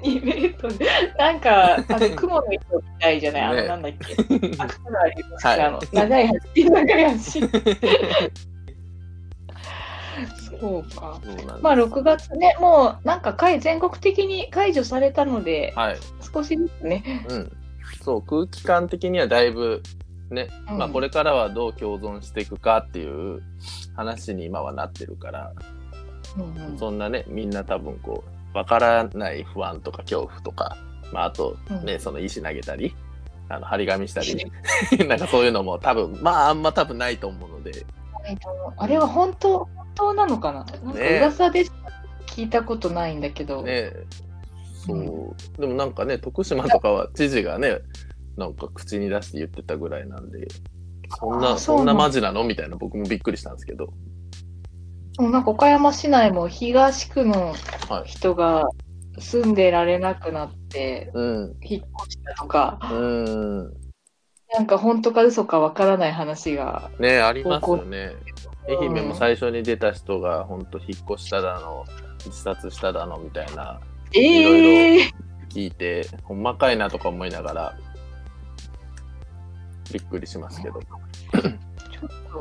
2メートル。なんか、あの雲の糸みたいじゃない、あねの、なんだっけ？あ、雲の糸はいあの、長い橋、長い橋。そうか。まあ、6月ね、もうなんか解全国的に解除されたので、はい。少しずつね。うん。そう、空気感的にはだいぶ、ね、うん。まあこれからはどう共存していくかっていう話に今はなってるから、うんうん。そんなね、みんな多分こう、わからない不安とか恐怖とか、まああとね、うん。その石投げたり、あの、張り紙したり、なんかそういうのも多分、まああんま多分ないと思うので、えっとあれは本当、本当なのかな？なんかね噂でしか聞いたことないんだけど。ね、そう、でもなんかね、徳島とかは知事がね、なんか口に出して言ってたぐらいなんで、そんな、あそんなマジなのみたいな僕もびっくりしたんですけど。もうなんか岡山市内も東区のはい。人が住んでられなくなってうん。引っ越したとか、うん。なんか本当か嘘かわからない話が。ねありますよね。愛うん媛も最初に出た人が本当引っ越しただの、自殺しただのみたいなええ聞いて、ほんまかいなとか思いながら、びっくりしますけど。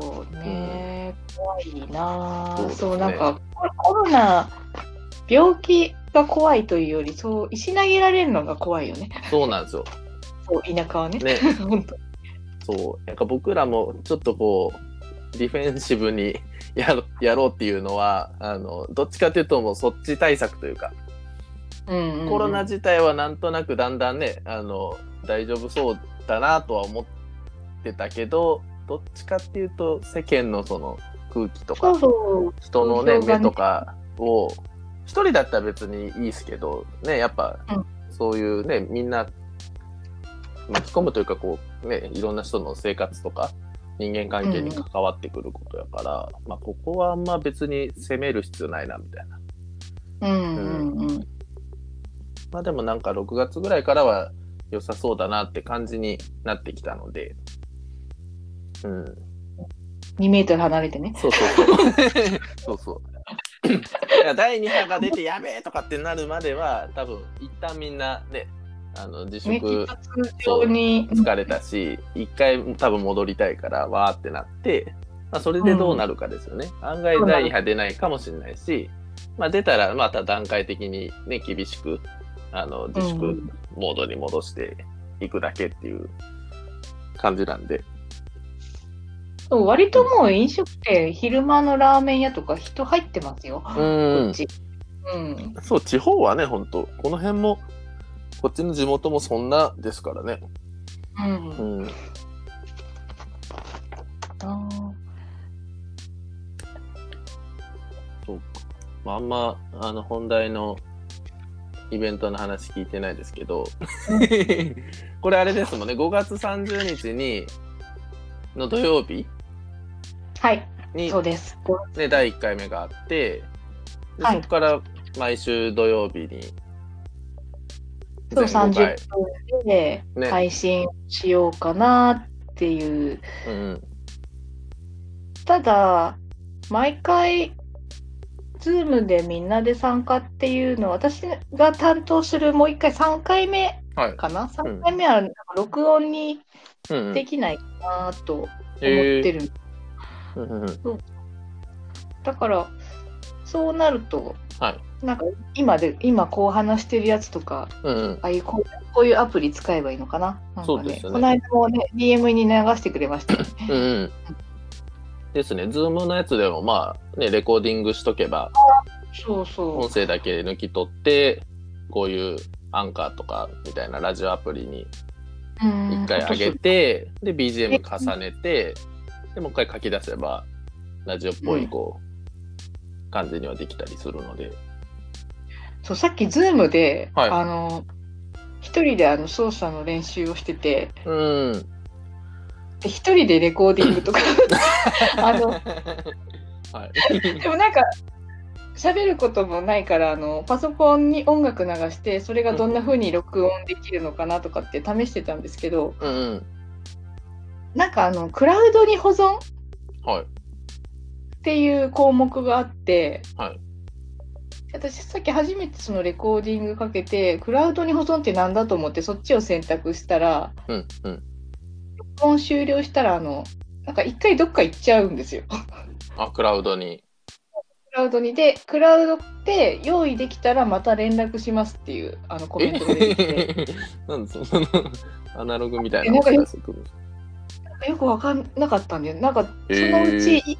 そうね、怖いなそうねそう、なんかココロナ、病気が怖いというより、そう、石投げられるのが怖いよね。そうなんですよ。そう、田舎はね。ね。本当そう。なんか僕らもちょっとこう、ディフェンシブにやろやろうっていうのは、あの、どっちかというともうそっち対策というか、うんうんうんコロナ自体はなんとなくだんだんね、あの、大丈夫そうだなとは思ってたけど、どっちかっていうと世間のその空気とか。人のね、ね目とかを、一人だったら別にいいですけど、ね、やっぱ、うんそういうね、みんな巻き込むというか、こう、ね、いろんな人の生活とか、人間関係に関わってくることやから、まあ、ここはあんま別に責める必要ないな、みたいな。うんうんうん。まあでもなんか6月ぐらいからは良さそうだなって感じになってきたので、うん、2メートル離れてね。そうそうそう。そうそう。いや第2波が出てやべえとかってなるまでは、多分一旦みんなね、あの自ね、粛に。疲れたし、一回多分戻りたいから、わーってなって、まあ、それでどうなるかですよね。案外第2波出ないかもしれないし、まあ、出たらまた段階的にね、厳しく、あの、自粛うんモードに戻していくだけっていう感じなんで。そう割ともう飲食店、昼間のラーメン屋とか人入ってますよ。うこんっ。ち。うん。そう、地方はね、本当この辺も、こっちの地元もそんなですからね。うん。うん。な。そうか。まあ、あんま、あの、本題のイベントの話聞いてないですけど、これあれですもんね、5月30日に、の土曜日？はい、にそう、です。ね、第1回目があって、ではい。そこから毎週土曜日に、そう全5回。30分でね。配信しようかなっていう。うんうん、ただ、毎回、ズームでみんなで参加っていうのは、私が担当するもう一回3回目はい。かな ?3 回目は録音にできないかなと思っえてる。ーうんうだから、そうなると、はい。なんか今で、今こう話してるやつとか、うんうんああいうこうこういうアプリ使えばいいのかな？なんかねねこの間もね、DM に流してくれましたよね。うんうん。ですね、ズームのやつでも、まあ、ね、レコーディングしとけば、そうそ音声だけ抜き取って、こういうアンカーとかみたいなラジオアプリにう。うん一回上げて、で、BGM 重ねて、で、もう一回書き出せば、ラジオっぽい、うんこう、感じにはできたりするので。そうさっき、 Zoom で、はいあの、一人であの操作の練習をしてて、うん。で一人でレコーディングとか、あの、はい。でもなんか、喋ることもないからあのパソコンに音楽流してそれがどんな風に録音できるのかなとかって試してたんですけどうんうん。なんかあのクラウドに保存はい。っていう項目があって、はい私さっき初めてそのレコーディングかけてクラウドに保存ってなんだと思ってそっちを選択したらうんうん。録音終了したらあのなんか一回どっか行っちゃうんですよ。あ、クラウドに。クラウドにでクラウドって用意できたらまた連絡しますっていうあのコメントが出てきて なんでそのアナログみたいなのが出してくるんですかよく分かんなかったんでなんかそのうち、イ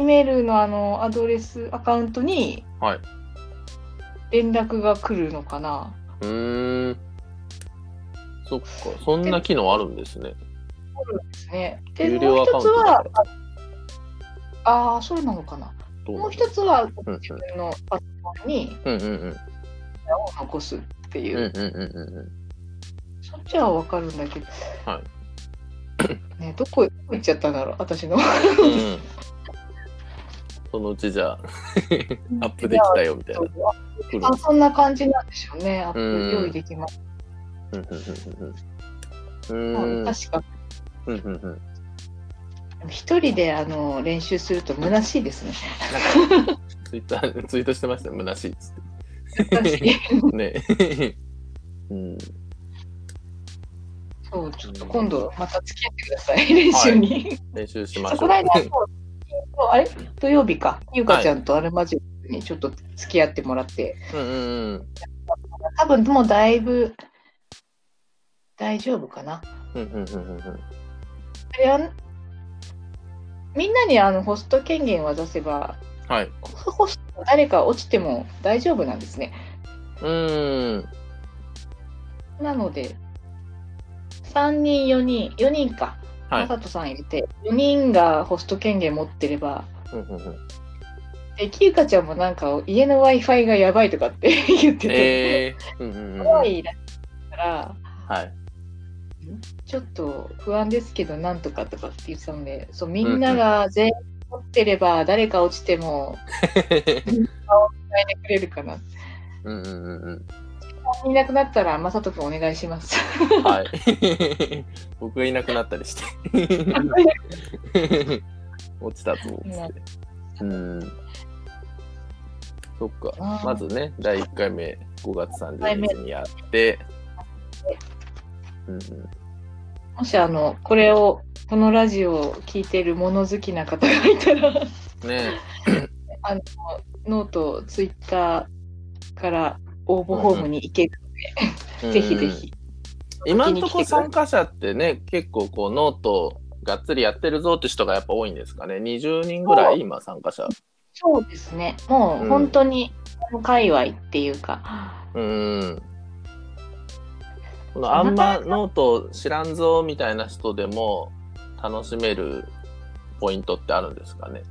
イメールのあのアドレスアカウントにはい連絡が来るのかな。うーん。そっか、そんな機能あるんですね。ですね。で有もう一つは。ああそうなのかな。もう一つはうん自分のパソコンにうんうんうん。を残すっていう、うんうんうんうんうん。そっちはわかるんだけど、はね、どこ行っちゃったんだろう私の。うんそのうちじゃあ、アップできたよみたいな。あそんな感じなんでしょうね。アップうん用意できます。うんうんうんうんうん。確かうんうんうん。一人であの練習すると虚しいですね。なんか、ツイッター、ツイートしてましたよ、虚しいっつって。ね。うん。そう、ちょっと今度また付き合ってください、練習に。練習しましょう。そこら間、あれ？土曜日か、ゆかちゃんとアルマジックにちょっと付き合ってもらって、うんうんうん。多分もうだいぶ大丈夫かな。うんうんうんうんうん。あれはみんなにあのホスト権限を渡せば、はい。ホスト誰か落ちても大丈夫なんですね。うーん。なので、3人、4人、4人か、はいまさとさん入れて、4人がホスト権限持ってれば、うんうんうんで、きゆかちゃんもなんか家の Wi-Fi がやばいとかって 言ってて、えー。うんうんうん。怖いらしいから、はい。ちょっと不安ですけど、なんとかとかって言ってたので、そうみんなが全員持ってれば、誰か落ちても 伝えてくれるかな。うんうんうんうん。いなくなったら、まさとくんお願いします。はい。僕がいなくなったりして。落ちたぞ、つって。うん。そっかまずね、第1回目、5月30日にやって、うんうん、もしあの、これを、このラジオを聞いてる物好きな方がいたら、ね note、ツイッターから応募フォームに行けるので、ぜひぜひ。今んとこ参加者ってね、結構こうノートがっつりやってるぞって人がやっぱ多いんですかね。20人ぐらい今参加者。そうですね。もう本当に、界隈っていうか、うん。このあんまノート知らんぞみたいな人でも楽しめるポイントってあるんですかね？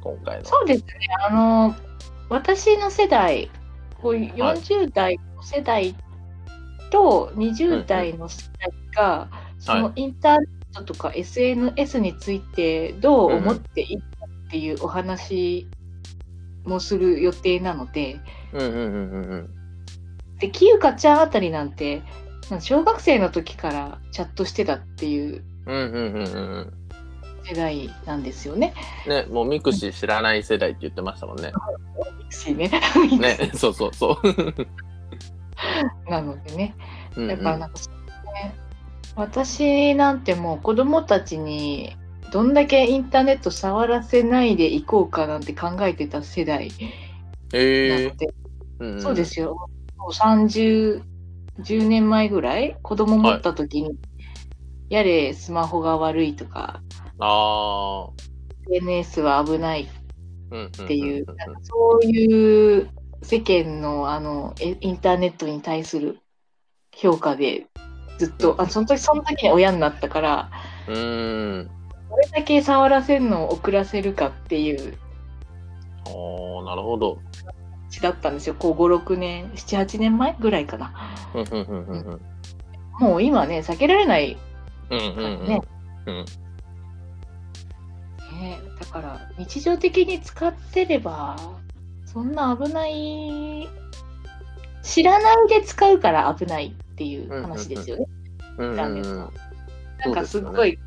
今回の。そうですね。あの、私の世代、こういう40代の世代と20代の世代が、そのインターネットとか SNS についてどう思っているかっていうお話もする予定なので、うんうんうんうんうん。で、キユカちゃんあたりなんて、小学生の時からチャットしてたっていう。世代なんですよね。ね、もう mixi 知らない世代って言ってましたもんね。しね。ね、そうそうそう。なのでね。なんか私なんてもう子供たちにどんだけインターネット触らせないでいこうかなんて考えてた世代なえので、ーんんそうですよ。もう30、10年前ぐらい子供持った時に、やれスマホが悪いとか、ああ。SNS は危ないうんっっていう、そういう世間のあのえインターネットに対する評価でずっと、あその時その時に親になったから、うーん。どれだけ触らせるのを遅らせるかっていうああ、なるほど。詩だったんですよ。こう5、6年、7、8年前ぐらいかな。もう今ね、避けられない、うんうんうんねうん。ね。だから、日常的に使ってれば、そんな危ない、知らないで使うから危ないっていう話ですよね。うんうんうん。なんかすっごい、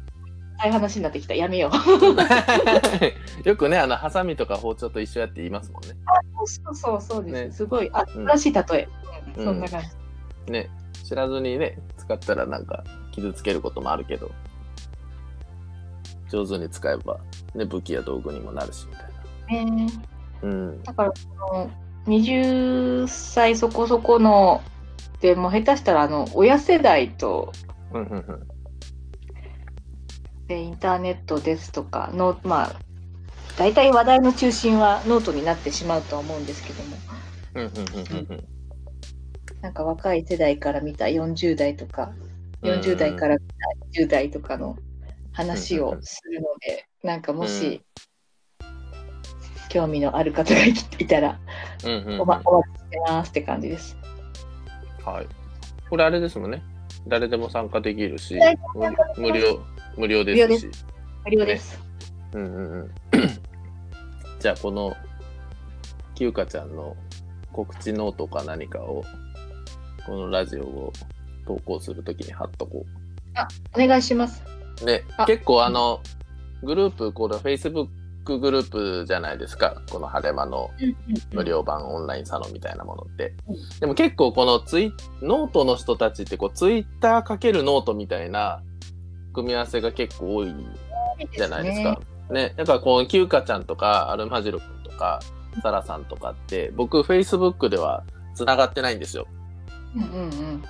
大話になってきた。やめよう。よくね、あの、ハサミとか包丁と一緒やって言いますもんね。そうそうそうです。ねすごい、あうん新しい例え。うんうんそんな感じ。ね、知らずにね、使ったらなんか傷つけることもあるけど、上手に使えば、ね、武器や道具にもなるし、みたいねな。うん。だからその20歳そこそこのでも下手したらあの親世代とうんうんうん。でインターネットですとかのまあ大体話題の中心はノートになってしまうとは思うんですけども。なんか若い世代から見た40代とか40代から見た10代とかの話をするので、なんかもし、興味のある方がいたらお,、ま、お待ちしてますって感じです。はい。これあれですもんね。誰でも参加できるし無料、無料ですし。無料です。うんうんうん。じゃあ、この、きゅうかちゃんの告知ノートか何かを、このラジオを投稿するときに貼っとこお願いします。う。であ、結構あの、グループ、これ Facebook グループじゃないですか。この晴れ間の無料版オンラインサロンみたいなものってうん。でも結構このツイノートの人たちってこうツイッターかけるノートみたいな組み合わせが結構多いじゃないですか。ね。だからこのキューカちゃんとかアルマジロ君とかサラさんとかって僕 Facebook では繋がってないんですよ。うんうんうん。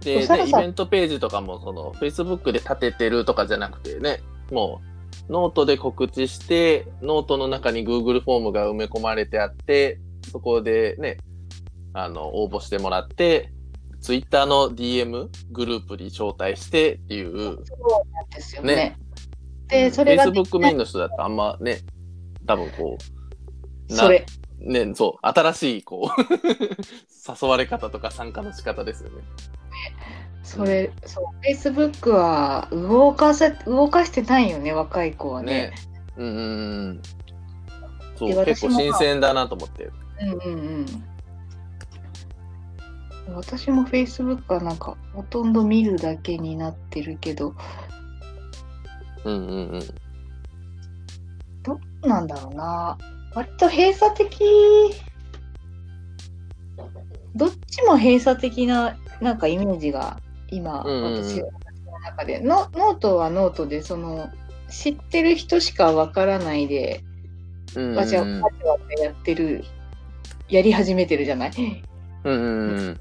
で、ねイベントページとかもその Facebook で立ててるとかじゃなくてね、もうノートで告知して、ノートの中に Google フォームが埋め込まれてあって、そこでね、あの、応募してもらって、Twitter の DM グループに招待してっていう、そうなんですよね。ねで、それが、Facebook メインの人だとあんまね、多分こう、なそれ、ね、そう、新しいこう、誘われ方とか参加の仕方ですよね。それ、そう、Facebook は動かせ、動かしてないよね、若い子はねね。。うんうんうん。そう、で結構新鮮だなと思って。うんうんうん。私も Facebook はなんか、ほとんど見るだけになってるけど、うんうんうん。どうなんだろうな。割と閉鎖的、どっちも閉鎖的な、なんかイメージが今、うんうんうん私の中でノ。ノートはノートで、その、知ってる人しかわからないで、わちゃわちゃやってる、やり始めてるじゃない。うんうんうん。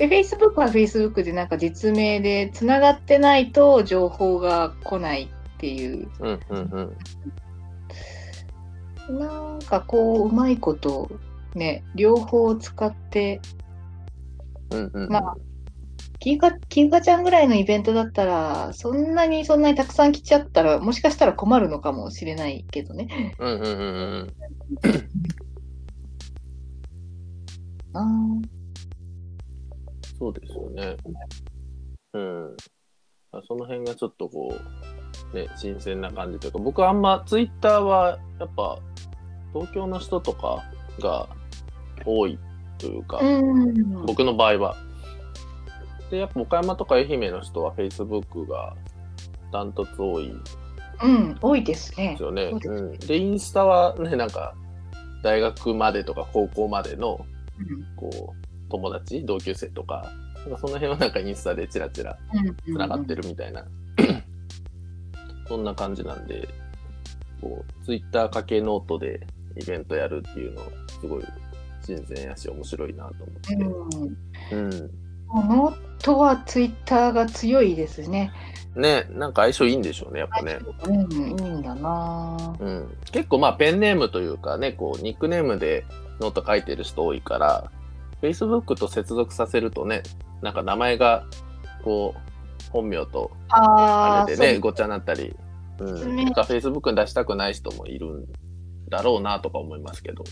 で、Facebook は Facebook でなんか実名でつながってないと情報が来ないっていう、うんうんうん。なんかこう、うまいこと、ね、両方使って、うんうんうん。まあキーカ、キーカちゃんぐらいのイベントだったら、そんなにそんなにたくさん来ちゃったら、もしかしたら困るのかもしれないけどね。うんうんうんうん。あーそうですよね。うん。あその辺がちょっとこう、ね、新鮮な感じというか、僕はあんまツイッターはやっぱ東京の人とかが多いというか、うん。僕の場合は。で、やっぱ岡山とか愛媛の人は Facebook がダントツ多いうん、多いですねす。よね。ですうん、で、インスタはね、なんか大学までとか高校までのこう友達、同級生とか、なんかその辺はなんかインスタでチラチラうんつながってるみたいな、そんな感じなんで、こう、ツイッターかけノートでイベントやるっていうの、すごい新鮮やし、面白いなと思って。うん。うん。ノートはツイッターが強いですね。ね、なんか相性いいんでしょうね、やっぱね。うん、いいんだなぁ。うん。結構まあペンネームというかね、こう、ニックネームでノート書いてる人多いから、Facebook と接続させるとね、なんか名前が、こう、本名とあれでね、ごっちゃになったり、うん。ねなんか Facebook に出したくない人もいるんだろうなとか思いますけど。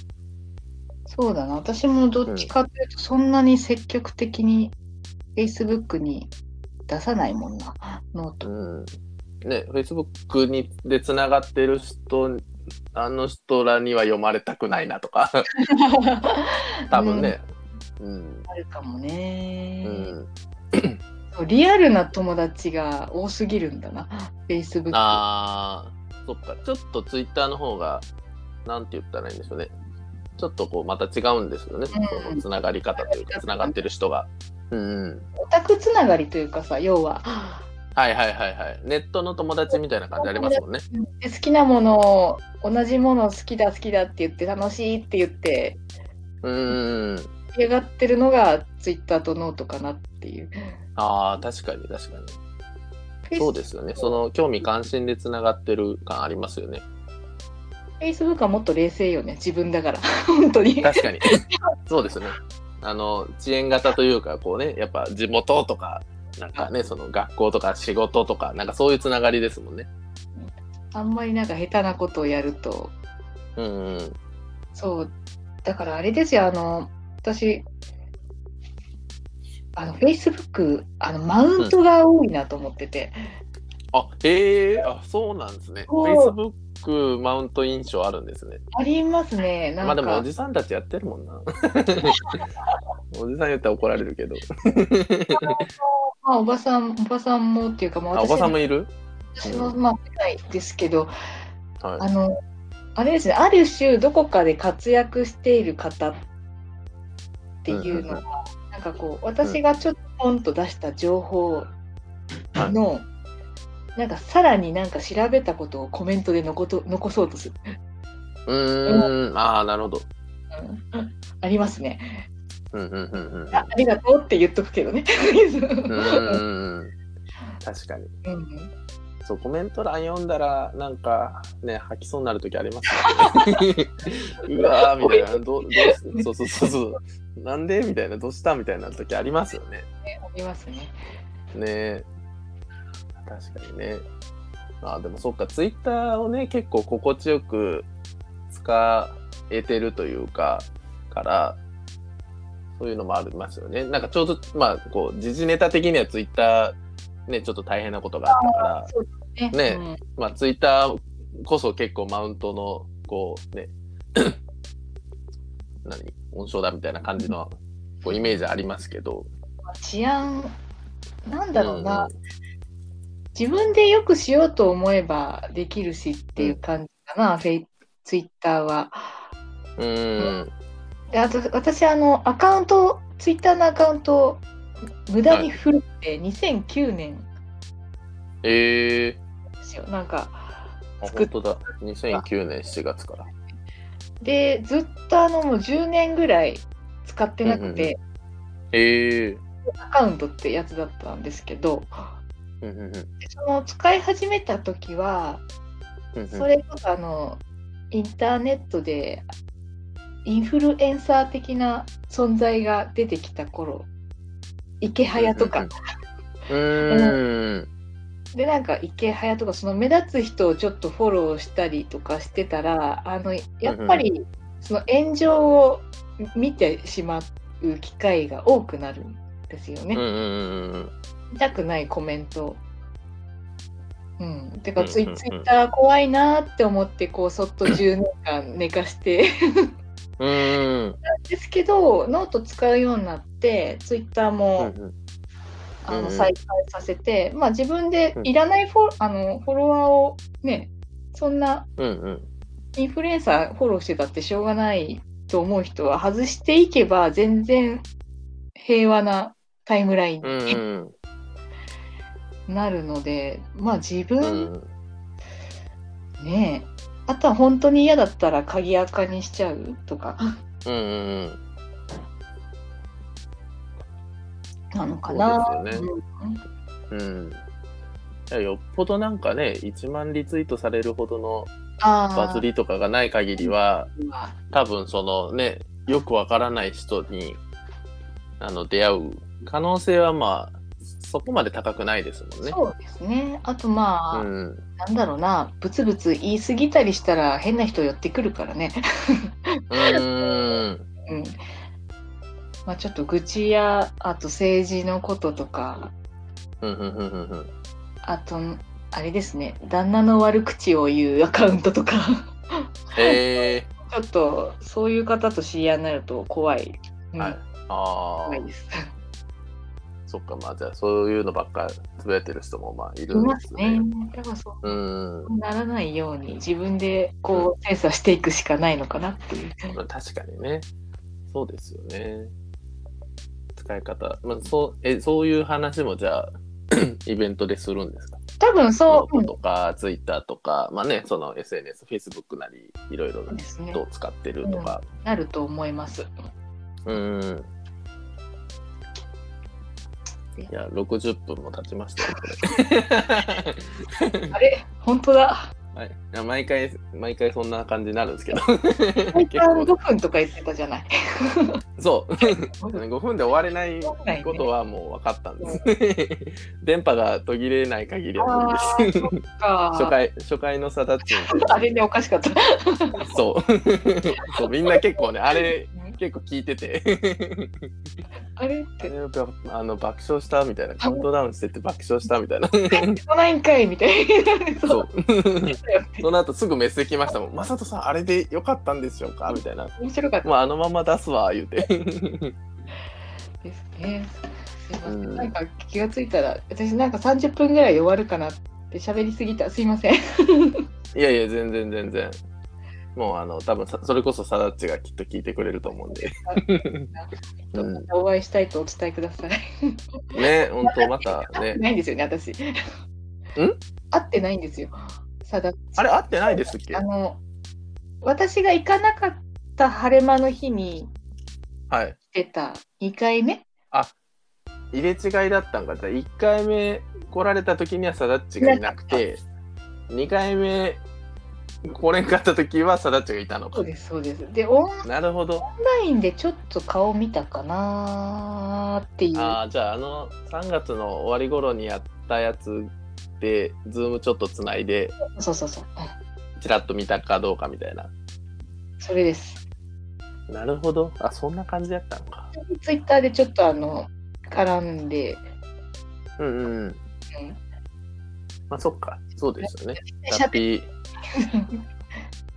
そうだな。私もどっちかというと、そんなに積極的に Facebook に出さないもんな、ノート。うん。ね、Facebook にでつながってる人、あの人らには読まれたくないなとか、多分ね。うん。うん。あるかもうね、うリアルな友達が多すぎるんだな、Facebook。あー、そっか。ちょっと Twitter の方が、なんて言ったらいいんでしょうね。ちょっとこう、また違うんですよね。うんつながり方というか、つながってる人が。うんうん。オタクつながりというかさ、要は、はいはいはいはい。ネットの友達みたいな感じありますもんね。で好きなものを、同じもの好きだ好きだって言って、楽しいって言って、うーん。盛り上がってるのが Twitter とノートかなっていう。ああ、確かに確かに。そうですよね。その興味関心でつながってる感ありますよね。Facebook はもっと冷静よね、自分だから。本当に。確かに。そうですね。あの、遅延型というか、こうね、やっぱ地元とか、なんかね、その学校とか仕事とか、なんかそういうつながりですもんね。あんまりなんか下手なことをやると、うんうん。そう、だからあれですよ、あの、私、あの、Facebook、あの、マウントが多いなと思ってて、あ、へえ、あ、そうなんですね。そう Facebook マウント印象あるんですね。ありますね、なんか、まあでもおじさんたちやってるもんな。おじさん言ったら怒られるけど。まあ、おばさん、おばさんもっていうか、まあ、あ、おばさんも私いる？私の、まあ、世代ですけど、はい。あの、あれですね、ある種、どこかで活躍している方っていうのが、なんかこう、私がちょっとポンと出した情報の、なんかさらになんか調べたことをコメントで残と残そうとする、うーん、ああ、なるほど。うんありますねうんうんうんうん。あ。ありがとうって言っとくけどね。うん。確かに。うんそう、コメント欄読んだら、なんか、ね、吐きそうになるときありますよね。うわーみたいな、どう、どうして、そうそうそうそう。なんで？みたいな、どうした？みたいな時ありますよね。ありますね。ね確かにね。あーでもそっか、ツイッターをね、結構心地よく使えてるというか、から、そういうのもありますよね。なんかちょうど、まあ、こう、時事ネタ的にはツイッター、ね、ちょっと大変なことがあったから、そうね。ねまあ、ツイッターこそ結構マウントの、こうね、何、温床だみたいな感じのこうイメージありますけど。うん治安、なんだろうな、ん自分でよくしようと思えばできるしっていう感じかな、フェイツイッターは。うん。うん。であと私あのアカウントツイッターのアカウントを無駄に古くて2009年えよ。なんかあ、作っ本当だ。2009年7月から。でずっとあのもう10年ぐらい使ってなくて、ええアカウントってやつだったんですけど。うんうんうん。でその使い始めた時はうんうん。それこそあのインターネットでインフルエンサー的な存在が出てきた頃。池早とか、うーん。でなんか池早とかその目立つ人をちょっとフォローしたりとかしてたらあのやっぱりその炎上を見てしまう機会が多くなるんですよね。見たくないコメント。うん、てかツイ,、ッター怖いなって思ってこうそっと10年間寝かしてうん。うんですけどノート使うようになってツイッターうも、うんうんの再開させて、まあ、自分でいらないフォ,、あのフォロワーをねそんなうんうん。インフルエンサーフォローしてたってしょうがないと思う人は外していけば全然平和なタイムラインうんにうん。なるので、まあ自う分んねえあとは本当に嫌だったら鍵垢にしちゃうとかうんうん。なのかな。よねうん。よっぽどなんかね、1万リツイートされるほどのあバズりとかがない限りは、あ多分そのね、よくわからない人にあの出会う可能性はまあ、そこまで高くないですもんね。そうですね。あとまあ、うん。なんだろうな、ブツブツ言い過ぎたりしたら変な人寄ってくるからね。うーん。うん。まあちょっと愚痴や、あと政治のこととか。あと、あれですね、旦那の悪口を言うアカウントとか、え ちょっとそういう方と知り合いになると怖い。うんー、はい。ああ怖い、です。そっか、まあじゃあそういうのばっかつぶやいてる人もまあいいるんでますすねね。。だからそううん。ならないように自分でこう精査していくしかないのかなっていう。まあ、確かにね。そうですよね。使い方。まあ、そう、え、そういう話もじゃあ、イベントでするんですか？多分そう、とか、ツイッターとか、まあね、その SNS、Facebook なり、いろいろど。う使ってるとか。なると思います。うん。いや、60分も経ちましたよ、これ。あれ？本当だ。はい、毎回、毎回そんな感じになるんですけど。最結構短5分とか言ってたじゃない。そう。5分で終われないことはもう分かったんです。電波が途切れない限りは無理です。か初回、初回のサダッチンあれね、おかしかった。そう。そう、みんな結構ね、あれ、結構聞いてて、あれって、あの爆笑したみたいな、カウントダウンしてて爆笑したみたいな。来ないんかいみたいな。そそうう。その後すぐメッセージ来ましたもん。まさとさん、あれでよかったんでしょうかみたいな。面白かったまあ、あのまま出すわ、言うて。ですね。すいません。うんなんか気がついたら、私なんか30分ぐらいで終わるかなって喋りすぎた。すいません。いやいや、全然全然。もう、あの、多分さそれこそサダッチがきっと聞いてくれると思うんで。お会いしたいとお伝えください。ね、本当またね。ないんですよね、私。ん？会ってないんですよ。さだあれ、合ってないですっけ？あの、私が行かなかった晴れ間の日にはい。出た2回目入れ違いだったんか。じゃあ1回目来られた時にはサダッチがいなくて、2回目来れんかった時はサダッチがいたのかそう。です、そうです。で、オンなるほど。ラインでちょっと顔見たかなーっていう。ああ、じゃああの3月の終わり頃にやったやつで、ズームちょっとつないで、そうそうそう。うんちらっと見たかどうかみたいな。それです。なるほど。あ、そんな感じやったのか。ツイッターでちょっとあの、絡んで、うんうんうん。うんまあそっか。そうですよね。でラッピー。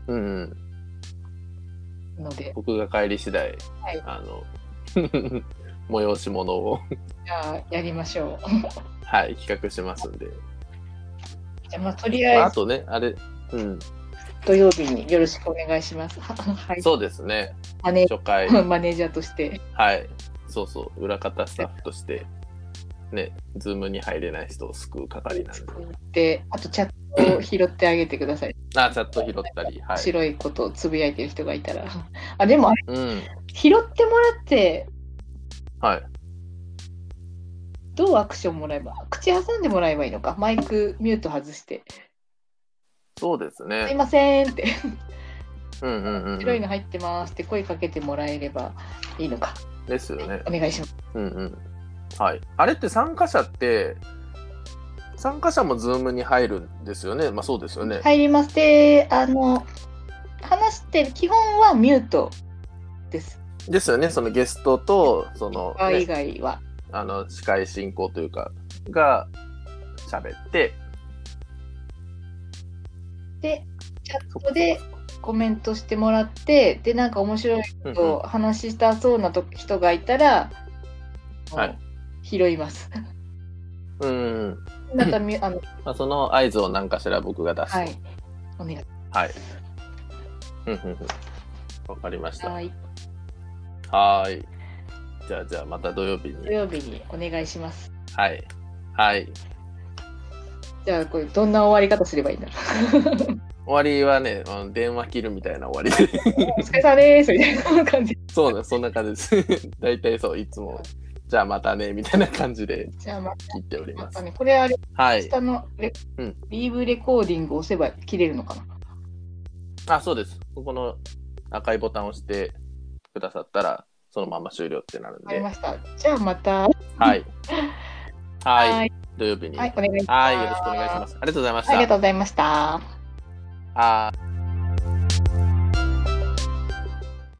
うんうん。ので、僕が帰り次第、はいあの、催し物を、じゃあやりましょう。はい、企画しますんで。じゃあまあとりまあ、あえずあとね、あれ、うん、土曜日によろしくお願いします。は はい。そうですね。マネ初回、マネージャーとして。はい、そうそう、裏方スタッフとして、ね、ズームに入れない人を救う係なんで。で、あとチャットを拾ってあげてください。あ、チャット拾ったり、はい。面白いことをつぶやいてる人がいたら。あ、でもうん、拾ってもらって、はい。どうアクションもらえば、口挟んでもらえばいいのか。マイクミュート外して、そうですすいね。ませんって、うんうんうんうん。白いの入ってますって声かけてもらえればいいのか。ですよね。お願いします。うんうん。はい。あれって参加者って、参加者もズームに入るんですよね？まあそうですよね。入ります。で、あの、話してる基本はミュートです。ですよね。そのゲストと、その、あ以ね、外は。あの、司会進行というか、が喋って、で、チャットでコメントしてもらって、で、なんか面白いうんことを話したそうなと人がいたら、はい拾います。うん。うん。またみあの、まあ、その合図を何かしら僕が出すと。はい。お願いしはい。うんうんうん。わかりました。ます。はーい。じゃあ、じゃあまた土曜日に。土曜日にお願いします。はい。はい。じゃあ、これ、どんな終わり方すればいいんだろ 終わりはね、電話切るみたいな終わりで。う。お疲れ様ですみたいな感じ。そうね、そんな感じです。大体そう、いつも。じゃあまたね、みたいな感じでじゃあ、ま切っておりますた。ね、これあれ、はい。下のレ、うんリーブレコーディング押せば切れるのかな？あ、そうです。ここの赤いボタンを押してくださったら、そのまま終了ってなるんで。わかりました。じゃあ、また。はい。はい。はい土曜日に。はい、お願いします。はい。よろしくお願いします。ありがとうございました。ありがとうございました。あー